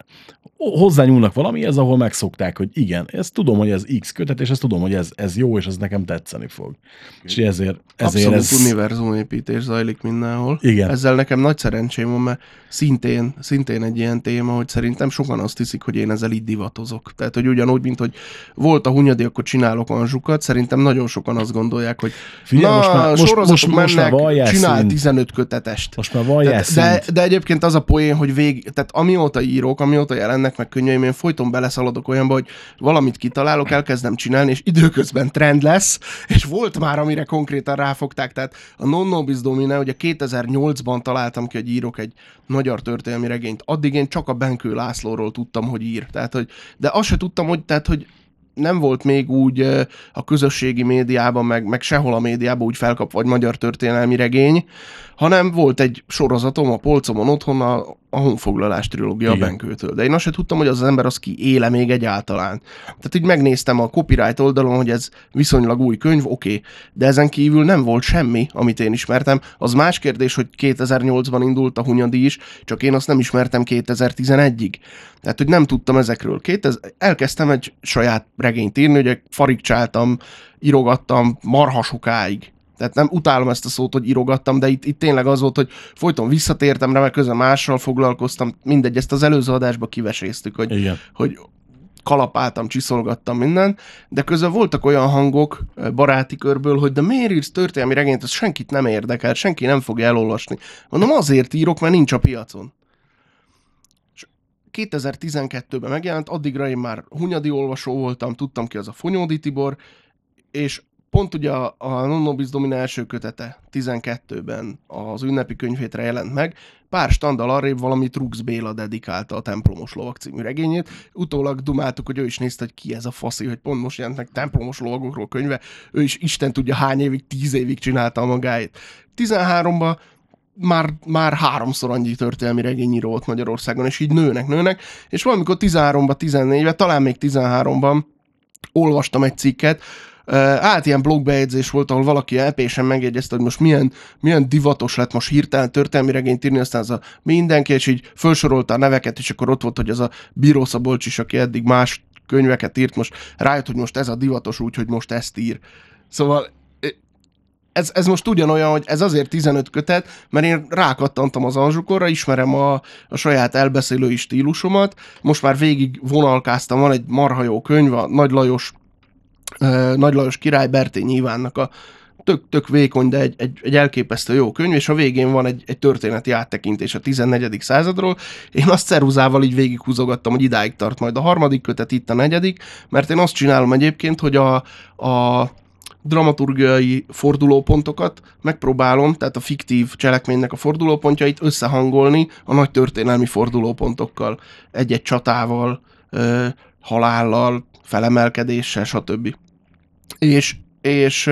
C: hozzányúlnak valamihez, ahol megszokták, hogy igen, ezt tudom, hogy ez X kötet, és ezt tudom, hogy ez, ez jó, és ez nekem tetszeni fog. És ezért, ezért
D: Abszolút
C: ez...
D: univerzumépítés zajlik mindenhol.
C: Igen.
D: Ezzel nekem nagy szerencsém van, mert szintén, szintén egy ilyen téma, hogy szerintem sokan azt hiszik, hogy én ezzel így divatozok. Tehát, hogy ugyanúgy, mint hogy volt a hunyadi, akkor csinálok anzsukat, szerintem nagyon sokan azt gondolják, hogy
C: Figyelj,
D: na,
C: most már- most-
D: sorozatok
C: most- most már
D: mennek,
C: vallás
D: csinál
C: szint.
D: 15 kötetest.
C: Most már vallás
D: Tehát, de, de egyébként az a poén, hogy vég, tehát amióta írok, amióta jelennek meg könyveim, én folyton beleszaladok olyanba, hogy valamit kitalálok, elkezdem csinálni, és időközben trend lesz, és volt már, amire konkrétan ráfogták. Tehát a Non Nobis Domine, ugye 2008-ban találtam ki, hogy írok egy magyar történelmi regényt. Addig én csak a Benkő Lászlóról tudtam, hogy ír. Tehát, hogy, de azt se tudtam, hogy, tehát, hogy nem volt még úgy a közösségi médiában, meg, meg sehol a médiában úgy felkap vagy magyar történelmi regény, hanem volt egy sorozatom a polcomon otthon, a, a honfoglalás trilógia a
C: Igen.
D: Benkőtől. De én azt se tudtam, hogy az az ember az ki éle még egyáltalán. Tehát így megnéztem a copyright oldalon, hogy ez viszonylag új könyv, oké, okay. de ezen kívül nem volt semmi, amit én ismertem. Az más kérdés, hogy 2008-ban indult a Hunyadi is, csak én azt nem ismertem 2011-ig. Tehát, hogy nem tudtam ezekről. 2000, elkezdtem egy saját regényt írni, ugye farigcsáltam, írogattam marha sokáig. Tehát nem utálom ezt a szót, hogy írogattam, de itt, itt tényleg az volt, hogy folyton visszatértem rá, mert közben mással foglalkoztam. Mindegy, ezt az előző adásba kiveséztük, hogy,
C: Igen.
D: hogy kalapáltam, csiszolgattam minden, de közben voltak olyan hangok eh, baráti körből, hogy de miért írsz történelmi regényt, ez senkit nem érdekel, senki nem fogja elolvasni. Mondom, azért írok, mert nincs a piacon. És 2012-ben megjelent, addigra én már Hunyadi olvasó voltam, tudtam ki az a Fonyódi Tibor, és pont ugye a, a Non Nobis Domina első kötete 12-ben az ünnepi könyvhétre jelent meg, pár standal arrébb valami Trux Béla dedikálta a Templomos Lovak című regényét. Utólag dumáltuk, hogy ő is nézte, hogy ki ez a faszi, hogy pont most jelent meg Templomos Lovagokról könyve. Ő is Isten tudja hány évig, tíz évig csinálta a magáét. 13-ban már, már háromszor annyi történelmi regényíró volt Magyarországon, és így nőnek, nőnek, és valamikor 13-ban, 14-ben, talán még 13-ban olvastam egy cikket, Uh, át ilyen blogbejegyzés volt, ahol valaki epésen megjegyezte, hogy most milyen, milyen divatos lett most hirtelen történelmi regényt írni, aztán az a mindenki, és így felsorolta a neveket, és akkor ott volt, hogy az a Bíró Szabolcs is, aki eddig más könyveket írt, most rájött, hogy most ez a divatos úgy, hogy most ezt ír. Szóval ez, ez most ugyanolyan, hogy ez azért 15 kötet, mert én rákattantam az Anzsukorra, ismerem a, a saját elbeszélői stílusomat, most már végig vonalkáztam, van egy marha jó könyv, a Nagy Lajos, uh, Nagy Lajos király Bertény Ivánnak a tök, tök vékony, de egy, egy, egy elképesztő jó könyv, és a végén van egy, egy történeti áttekintés a 14. századról. Én azt ceruzával így végighúzogattam, hogy idáig tart majd a harmadik kötet, itt a negyedik, mert én azt csinálom egyébként, hogy a, a dramaturgiai fordulópontokat megpróbálom, tehát a fiktív cselekménynek a fordulópontjait összehangolni a nagy történelmi fordulópontokkal, egy-egy csatával, ö, halállal, felemelkedéssel, stb. És, és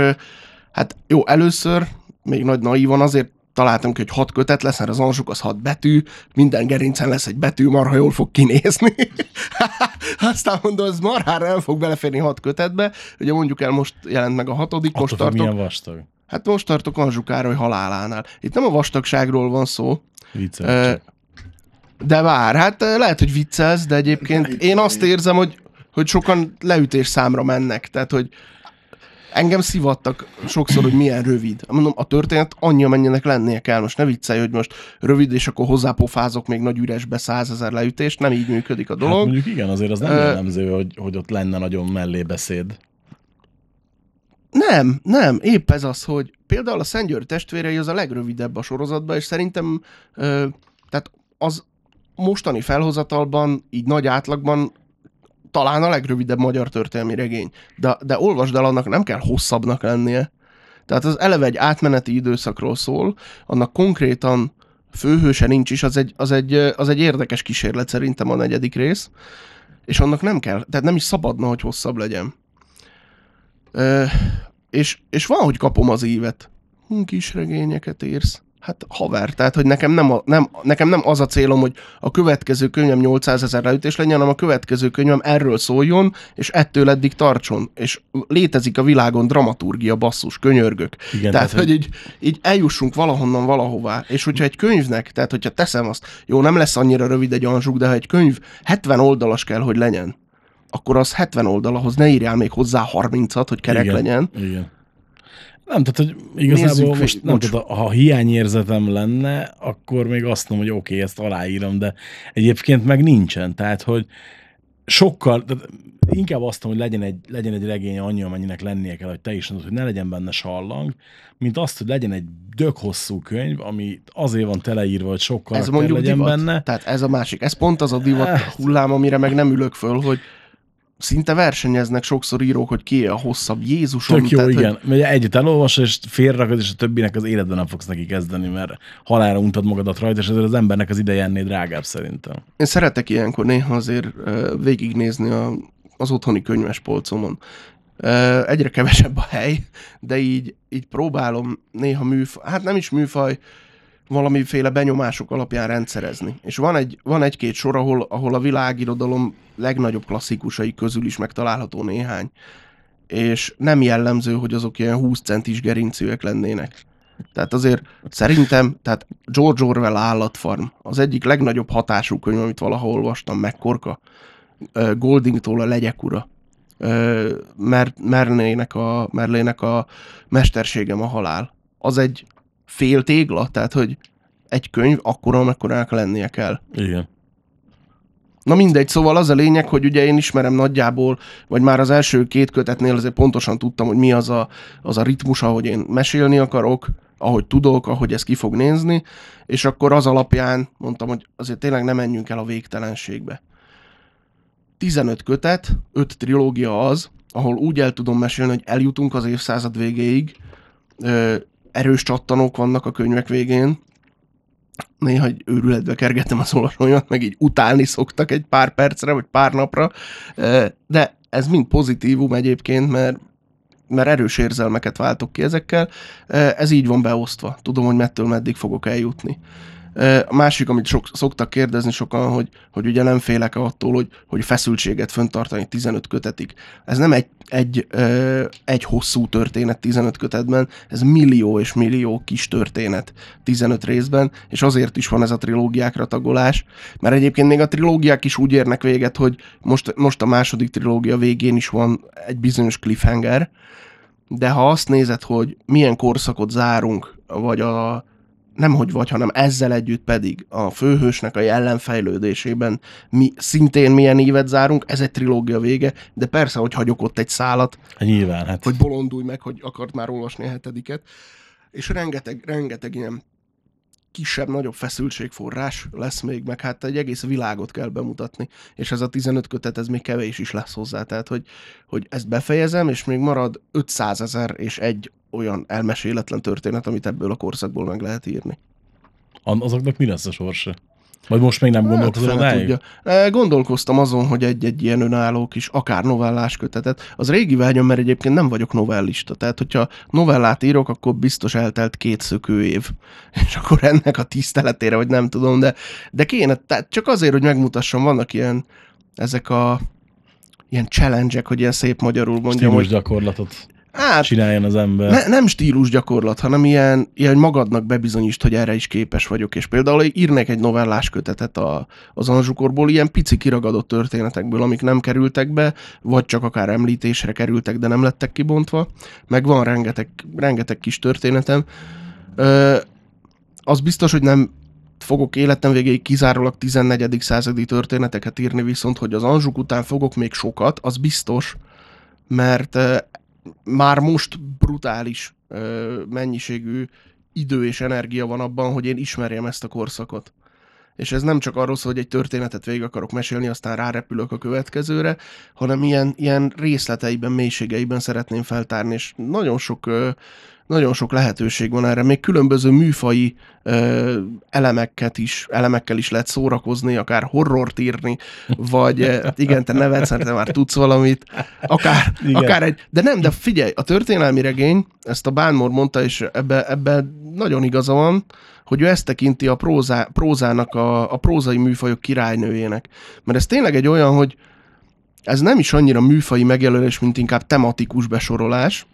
D: hát jó, először még nagy naívan azért találtam ki, hogy hat kötet lesz, mert az ansuk az hat betű, minden gerincen lesz egy betű, marha jól fog kinézni. Aztán mondom, ez marhára nem fog beleférni hat kötetbe. Ugye mondjuk el, most jelent meg a hatodik, most
C: Attól,
D: tartok.
C: milyen vastag.
D: Hát most tartok Anzsuk Károly halálánál. Itt nem a vastagságról van szó,
C: Vicces.
D: De vár, hát lehet, hogy viccelsz, de egyébként én azt érzem, hogy, hogy sokan leütés számra mennek. Tehát, hogy engem szivattak sokszor, hogy milyen rövid. Mondom, a történet annyi, amennyinek lennie kell. Most ne viccelj, hogy most rövid, és akkor hozzápofázok még nagy üresbe százezer leütést. Nem így működik a
C: Hát
D: dolog.
C: mondjuk igen, azért az nem jellemző, hogy, hogy ott lenne nagyon mellé beszéd.
D: Nem, nem, épp ez az, hogy például a Szentgyörgy testvérei az a legrövidebb a sorozatban, és szerintem ö, tehát az mostani felhozatalban, így nagy átlagban talán a legrövidebb magyar történelmi regény. De, de olvasd el, annak nem kell hosszabbnak lennie. Tehát az eleve egy átmeneti időszakról szól, annak konkrétan főhőse nincs is, az egy, az egy, az egy érdekes kísérlet szerintem a negyedik rész, és annak nem kell, tehát nem is szabadna, hogy hosszabb legyen. Ö, és, és van, hogy kapom az ívet. Hm, kis regényeket írsz. Hát haver, tehát, hogy nekem nem, a, nem, nekem nem az a célom, hogy a következő könyvem 800 ezer leütés legyen, hanem a következő könyvem erről szóljon, és ettől eddig tartson. És létezik a világon dramaturgia, basszus, könyörgök.
C: Igen,
D: tehát, hogy így, így eljussunk valahonnan valahová. És hogyha egy könyvnek, tehát hogyha teszem azt, jó, nem lesz annyira rövid egy anzsuk, de ha egy könyv 70 oldalas kell, hogy legyen, akkor az 70 oldalahoz ne írjál még hozzá 30-at, hogy kerek
C: igen,
D: legyen.
C: Igen. Nem, tehát, hogy igazából
D: Nézzük,
C: most nem
D: bocs.
C: tudom, ha hiányérzetem lenne, akkor még azt mondom, hogy oké, okay, ezt aláírom, de egyébként meg nincsen. Tehát, hogy sokkal, tehát inkább azt mondom, hogy legyen egy, legyen egy regény annyi, amennyinek lennie kell, hogy te is mondod, hogy ne legyen benne sallang, mint azt, hogy legyen egy dög hosszú könyv, ami azért van teleírva, hogy sokkal
D: Ez mondjuk
C: legyen
D: divat.
C: benne.
D: Tehát ez a másik. Ez pont az a divat hullám, amire meg nem ülök föl, hogy szinte versenyeznek sokszor írók, hogy ki a hosszabb Jézusom.
C: Tök jó,
D: tehát,
C: igen. Hogy... Mert egyet elolvasod, és félrakod, és a többinek az életben nem fogsz neki kezdeni, mert halára untad magadat rajta, és ezért az embernek az ideje ennél drágább szerintem.
D: Én szeretek ilyenkor néha azért végignézni a, az otthoni könyves polcomon. Ö, Egyre kevesebb a hely, de így, így próbálom néha műfaj, hát nem is műfaj, valamiféle benyomások alapján rendszerezni. És van, egy, van egy-két sor, ahol, ahol a világirodalom legnagyobb klasszikusai közül is megtalálható néhány. És nem jellemző, hogy azok ilyen 20 centis gerincűek lennének. Tehát azért szerintem, tehát George Orwell állatfarm az egyik legnagyobb hatású könyv, amit valaha olvastam, megkorka. Goldingtól a legyek ura. Mer, Merlének, a, Merlének a mesterségem a halál. Az egy fél tégla, tehát hogy egy könyv akkora, amekkorának lennie kell.
C: Igen.
D: Na mindegy, szóval az a lényeg, hogy ugye én ismerem nagyjából, vagy már az első két kötetnél azért pontosan tudtam, hogy mi az a, az a ritmus, ahogy én mesélni akarok, ahogy tudok, ahogy ez ki fog nézni, és akkor az alapján mondtam, hogy azért tényleg nem menjünk el a végtelenségbe. 15 kötet, 5 trilógia az, ahol úgy el tudom mesélni, hogy eljutunk az évszázad végéig, erős csattanók vannak a könyvek végén, néha egy őrületbe kergettem az olvasóimat, meg így utálni szoktak egy pár percre, vagy pár napra, de ez mind pozitívum egyébként, mert mert erős érzelmeket váltok ki ezekkel. Ez így van beosztva. Tudom, hogy mettől meddig fogok eljutni. A másik, amit sok, szoktak kérdezni sokan, hogy, hogy ugye nem félek attól, hogy, hogy feszültséget föntartani 15 kötetig. Ez nem egy, egy, egy hosszú történet 15 kötetben, ez millió és millió kis történet 15 részben, és azért is van ez a trilógiákra tagolás, mert egyébként még a trilógiák is úgy érnek véget, hogy most, most a második trilógia végén is van egy bizonyos cliffhanger, de ha azt nézed, hogy milyen korszakot zárunk, vagy a nem hogy vagy, hanem ezzel együtt pedig a főhősnek a jelenfejlődésében mi szintén milyen évet zárunk, ez egy trilógia vége, de persze, hogy hagyok ott egy szálat,
C: nyilván, hát.
D: hogy bolondulj meg, hogy akart már olvasni a hetediket, és rengeteg, rengeteg ilyen kisebb-nagyobb feszültségforrás lesz még, meg hát egy egész világot kell bemutatni, és ez a 15 kötet, ez még kevés is lesz hozzá, tehát hogy, hogy ezt befejezem, és még marad 500 ezer és egy olyan elmeséletlen történet, amit ebből a korszakból meg lehet írni.
C: Azoknak mi lesz a sorsa? Vagy most még nem gondolkozol
D: Hát, tudja. E, Gondolkoztam azon, hogy egy-egy ilyen önálló kis, akár novellás kötetet. Az régi vágyam, mert egyébként nem vagyok novellista. Tehát, hogyha novellát írok, akkor biztos eltelt két szökő év. És akkor ennek a tiszteletére, vagy nem tudom, de, de kéne, tehát csak azért, hogy megmutassam, vannak ilyen, ezek a ilyen challenge hogy ilyen szép magyarul mondjam,
C: Stílus
D: hogy
C: gyakorlatot
D: hát,
C: csináljon az ember.
D: ne, nem stílus gyakorlat, hanem ilyen, ilyen magadnak bebizonyítsd, hogy erre is képes vagyok. És például írnék egy novellás kötetet a, az Anzsukorból, ilyen pici kiragadott történetekből, amik nem kerültek be, vagy csak akár említésre kerültek, de nem lettek kibontva. Meg van rengeteg, rengeteg kis történetem. Ö, az biztos, hogy nem fogok életem végéig kizárólag 14. századi történeteket írni, viszont hogy az Anzsuk után fogok még sokat, az biztos, mert már most brutális mennyiségű idő és energia van abban, hogy én ismerjem ezt a korszakot. És ez nem csak arról szól, hogy egy történetet végig akarok mesélni, aztán rárepülök a következőre, hanem ilyen, ilyen részleteiben, mélységeiben szeretném feltárni, és nagyon sok, nagyon sok lehetőség van erre. Még különböző műfai elemeket is, elemekkel is lehet szórakozni, akár horrort írni, vagy ö, igen, te nevetsz, mert te már tudsz valamit, akár,
C: Igen.
D: akár egy, de nem, de figyelj, a történelmi regény, ezt a Bánmor mondta, és ebbe, ebbe nagyon igaza van, hogy ő ezt tekinti a prózá, prózának, a, a prózai műfajok királynőjének. Mert ez tényleg egy olyan, hogy ez nem is annyira műfai megjelölés, mint inkább tematikus besorolás,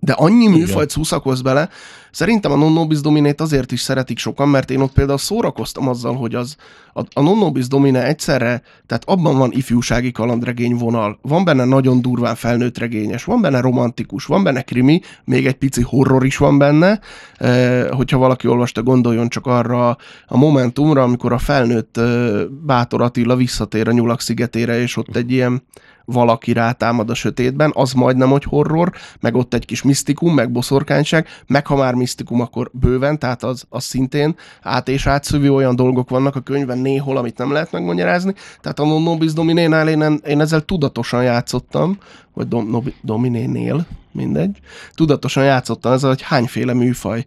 D: De annyi műfajt szuszakoz bele, szerintem a Non-Nobis Dominét azért is szeretik sokan, mert én ott például szórakoztam azzal, hogy az a, a Non-Nobis Domine egyszerre, tehát abban van ifjúsági kalandregény vonal, van benne nagyon durván felnőtt regényes, van benne romantikus, van benne krimi, még egy pici horror is van benne, eh, hogyha valaki olvasta, gondoljon csak arra a Momentumra, amikor a felnőtt eh, Bátor Attila visszatér a Nyulak szigetére, és ott egy ilyen valaki rátámad a sötétben, az majdnem, hogy horror, meg ott egy kis misztikum, meg boszorkányság, meg ha már misztikum, akkor bőven, tehát az, az szintén át és átszövi olyan dolgok vannak a könyvben néhol, amit nem lehet megmagyarázni. Tehát a Nobis Dominénál én, én ezzel tudatosan játszottam, vagy dom, nobi, Dominénél, mindegy. Tudatosan játszottam ezzel, hogy hányféle műfaj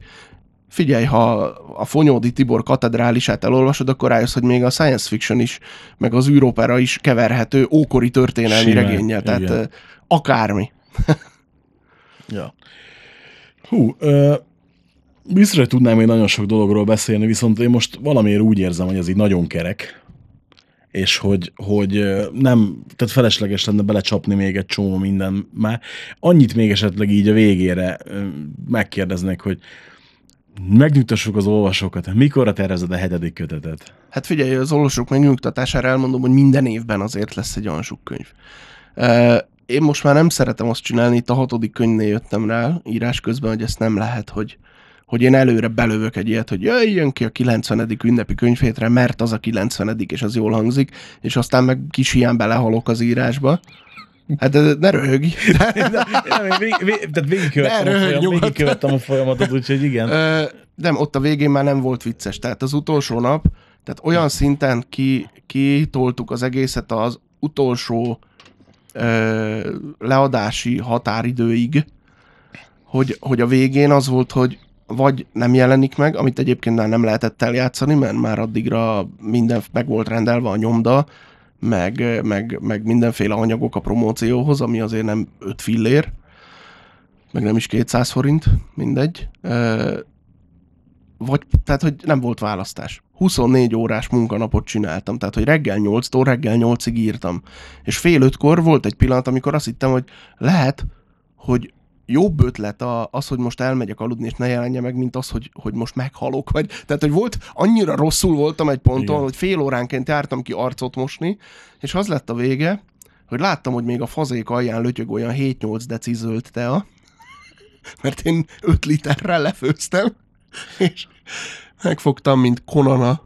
D: figyelj, ha a Fonyódi Tibor katedrálisát elolvasod, akkor rájössz, hogy még a science fiction is, meg az űrópera is keverhető ókori történelmi
C: Simán,
D: regényel, tehát
C: igen.
D: akármi.
C: Ja. Hú, ö, biztos, hogy tudnám még nagyon sok dologról beszélni, viszont én most valamiért úgy érzem, hogy ez így nagyon kerek, és hogy, hogy nem, tehát felesleges lenne belecsapni még egy csomó minden már. Annyit még esetleg így a végére megkérdeznek, hogy megnyugtassuk az olvasókat, mikorra tervezed a hetedik kötetet?
D: Hát figyelj, az olvasók megnyugtatására elmondom, hogy minden évben azért lesz egy Ansuk könyv. Ö, Én most már nem szeretem azt csinálni, itt a hatodik könyvnél jöttem rá írás közben, hogy ezt nem lehet, hogy, hogy én előre belövök egy ilyet, hogy jöjjön ki a 90. ünnepi könyvhétre, mert az a 90. és az jól hangzik, és aztán meg kis hián belehalok az írásba. Hát de ne röhögj.
C: Nem, én vég, vég, tehát végigkövettem,
D: Ne
C: a folyam, végigkövettem a folyamatot, úgyhogy igen.
D: Ö, nem, ott a végén már nem volt vicces. Tehát az utolsó nap, tehát olyan szinten ki, kitoltuk az egészet az utolsó ö, leadási határidőig, hogy, hogy a végén az volt, hogy vagy nem jelenik meg, amit egyébként már nem lehetett eljátszani, mert már addigra minden meg volt rendelve a nyomda, meg, meg, meg mindenféle anyagok a promócióhoz, ami azért nem 5 fillér, meg nem is 200 forint, mindegy. Vagy, tehát, hogy nem volt választás. 24 órás munkanapot csináltam, tehát, hogy reggel 8-tól reggel 8-ig írtam. És fél ötkor volt egy pillanat, amikor azt hittem, hogy lehet, hogy jobb ötlet a, az, hogy most elmegyek aludni, és ne jelenje meg, mint az, hogy, hogy most meghalok. Vagy, tehát, hogy volt, annyira rosszul voltam egy ponton,
C: Igen.
D: Hogy fél óránként jártam ki arcot mosni, és az lett a vége, hogy láttam, hogy még a fazék alján lötyög olyan 7-8 deci zöld tea, mert én 5 literrel lefőztem, és megfogtam, mint Konana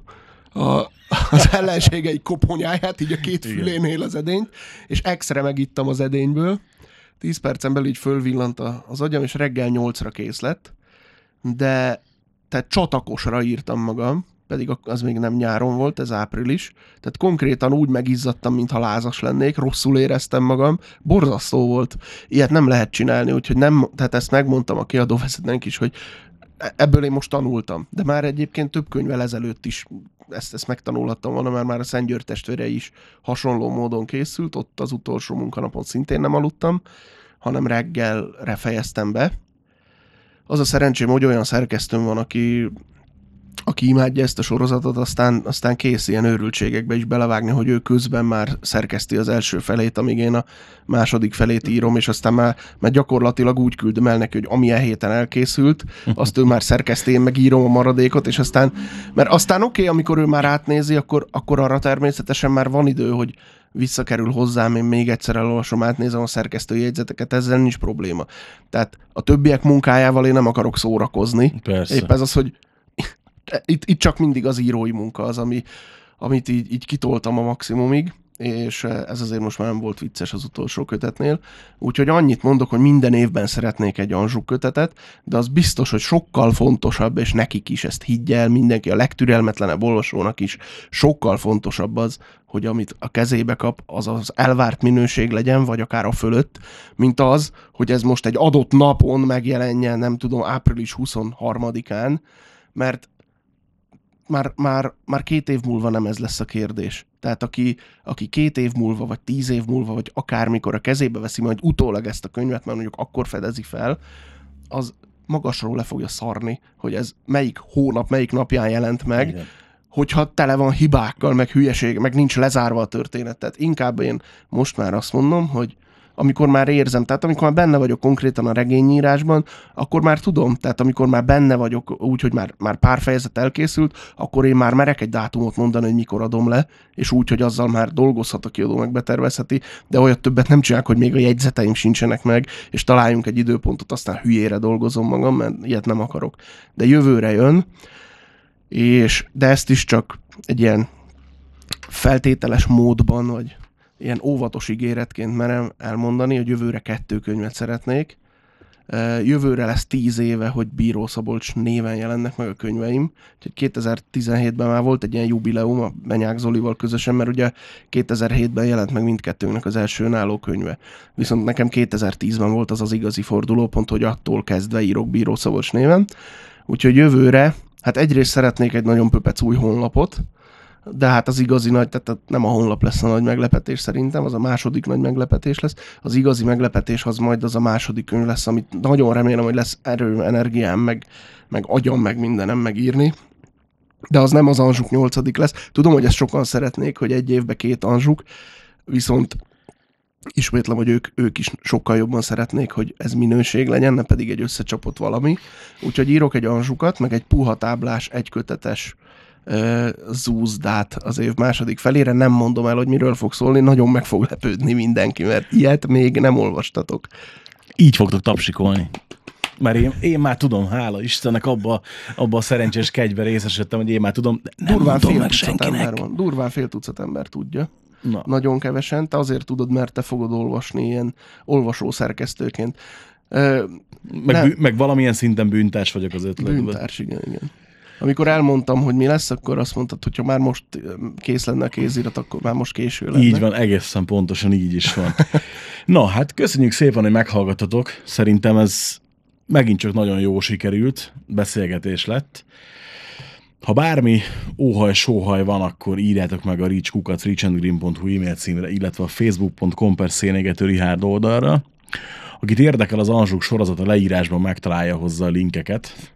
D: a, az ellenségei koponyáját, így a két
C: Igen.
D: fülénél az edényt, és exre megittam az edényből. 10 percen belül így fölvillant az agyam, és reggel 8-ra kész lett, de tehát csatakosra írtam magam, pedig az még nem nyáron volt, ez április. Tehát konkrétan úgy megizzadtam, mintha lázas lennék, rosszul éreztem magam, borzasztó volt. Ilyet nem lehet csinálni, úgyhogy nem, tehát ezt megmondtam a kiadóvezetőnek is, hogy e- ebből én most tanultam. De már egyébként több könyvvel ezelőtt is ezt, ezt megtanulhattam volna, mert már a Szent György testvére is hasonló módon készült, ott az utolsó munkanapon szintén nem aludtam, hanem reggelre fejeztem be. Az a szerencsém, hogy olyan szerkesztőm van, aki aki imádja ezt a sorozatot, aztán, aztán kész ilyen őrültségekbe is belevágni, hogy ő közben már szerkeszti az első felét, amíg én a második felét írom, és aztán már, már gyakorlatilag úgy küldöm el neki, hogy ami a héten elkészült, azt ő már szerkeszti, én meg írom a maradékot, és aztán, mert aztán oké, okay, amikor ő már átnézi, akkor, akkor arra természetesen már van idő, hogy visszakerül hozzám, én még egyszer elolvasom, átnézem a szerkesztői jegyzeteket, ezzel nincs probléma. Tehát a többiek munkájával én nem akarok szórakozni,
C: Persze.
D: Épp ez az, hogy itt, itt csak mindig az írói munka az, ami, amit így, így kitoltam a maximumig, és ez azért most már nem volt vicces az utolsó kötetnél. Úgyhogy annyit mondok, hogy minden évben szeretnék egy Anzsuk kötetet, de az biztos, hogy sokkal fontosabb, és nekik is ezt higgy el, mindenki, a legtürelmetlenebb olvasónak is sokkal fontosabb az, hogy amit a kezébe kap, az az elvárt minőség legyen, vagy akár a fölött, mint az, hogy ez most egy adott napon megjelenjen, nem tudom, április 23-án, mert már, már, már két év múlva nem ez lesz a kérdés. Tehát aki, aki két év múlva, vagy tíz év múlva, vagy akármikor a kezébe veszi majd utólag ezt a könyvet, mert mondjuk akkor fedezi fel, az magasról le fogja szarni, hogy ez melyik hónap, melyik napján jelent meg,
C: Igen.
D: hogyha tele van hibákkal, meg hülyeség, meg nincs lezárva a történet. Tehát inkább én most már azt mondom, hogy amikor már érzem, tehát amikor már benne vagyok konkrétan a regényírásban, akkor már tudom, tehát amikor már benne vagyok úgy, hogy már, már pár fejezet elkészült, akkor én már merek egy dátumot mondani, hogy mikor adom le, és úgy, hogy azzal már dolgozhat a kiadó, meg betervezheti, de olyat többet nem csinálok, hogy még a jegyzeteim sincsenek meg, és találjunk egy időpontot, aztán hülyére dolgozom magam, mert ilyet nem akarok. De jövőre jön, és de ezt is csak egy ilyen feltételes módban, vagy ilyen óvatos ígéretként merem elmondani, hogy jövőre kettő könyvet szeretnék. Jövőre lesz tíz éve, hogy Bíró Szabolcs néven jelennek meg a könyveim. Úgyhogy 2017-ben már volt egy ilyen jubileum a Benyák Zolival közösen, mert ugye 2007-ben jelent meg mindkettőnknek az első önálló könyve. Viszont nekem 2010-ben volt az az igazi fordulópont, hogy attól kezdve írok Bíró Szabolcs néven. Úgyhogy jövőre, hát egyrészt szeretnék egy nagyon pöpec új honlapot, de hát az igazi nagy, tehát nem a honlap lesz a nagy meglepetés szerintem, az a második nagy meglepetés lesz. Az igazi meglepetés az majd az a második könyv lesz, amit nagyon remélem, hogy lesz erő, energiám, meg, meg agyam, meg mindenem megírni. De az nem az Anzsuk nyolcadik lesz. Tudom, hogy ezt sokan szeretnék, hogy egy évbe két Anzsuk, viszont ismétlem, hogy ők, ők is sokkal jobban szeretnék, hogy ez minőség legyen, ne pedig egy összecsapott valami. Úgyhogy írok egy Anzsukat, meg egy puha táblás, egykötetes zúzdát az év második felére. Nem mondom el, hogy miről fog szólni, nagyon meg fog lepődni mindenki, mert ilyet még nem olvastatok.
C: Így fogtok tapsikolni. Mert én, én már tudom, hála Istennek, abba, abba a szerencsés kegybe részesültem, hogy én már tudom, de nem
D: Durván fél
C: meg senkinek.
D: ember van. Durván fél tucat ember tudja.
C: Na.
D: Nagyon kevesen. Te azért tudod, mert te fogod olvasni ilyen olvasó szerkesztőként. Ö,
C: Meg,
D: Nem.
C: bű, meg valamilyen szinten bűntárs vagyok az ötletben.
D: Bűntárs, igen, igen. Amikor elmondtam, hogy mi lesz, akkor azt mondtad, hogy ha már most kész lenne a kézirat, akkor már most késő lenne.
C: Így van, egészen pontosan így is van. Na, hát köszönjük szépen, hogy meghallgatotok. Szerintem ez megint csak nagyon jó sikerült, beszélgetés lett. Ha bármi óhaj, sóhaj van, akkor írjátok meg a reachkukat reachandgreen.hu e-mail címre, illetve a facebook.com per szénégető Rihárd oldalra. Akit érdekel az Anzsuk sorozat, a leírásban megtalálja hozzá a linkeket,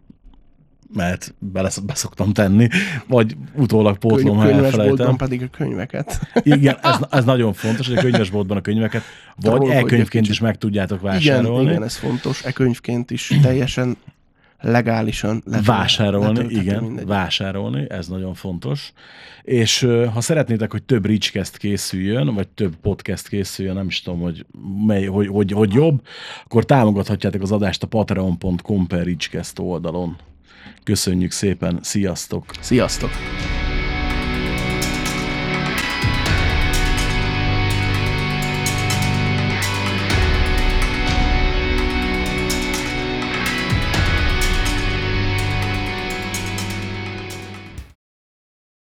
C: mert bele, beszoktam tenni, vagy utólag pótlom, ha elfelejtem.
D: pedig a könyveket.
C: Igen, ez, ez nagyon fontos, hogy a könyvesboltban a könyveket vagy
D: Trollkodjak
C: e-könyvként is meg tudjátok
D: igen,
C: vásárolni.
D: igen, ez fontos. E könyvként is teljesen legálisan le-
C: Vásárolni, igen,
D: mindegy.
C: vásárolni, ez nagyon fontos. És ha szeretnétek, hogy több Richcast készüljön, vagy több podcast készüljön, nem is tudom, hogy, mely, hogy, hogy, hogy jobb, akkor támogathatjátok az adást a patreon.com per oldalon. Köszönjük szépen, sziasztok!
D: Sziasztok!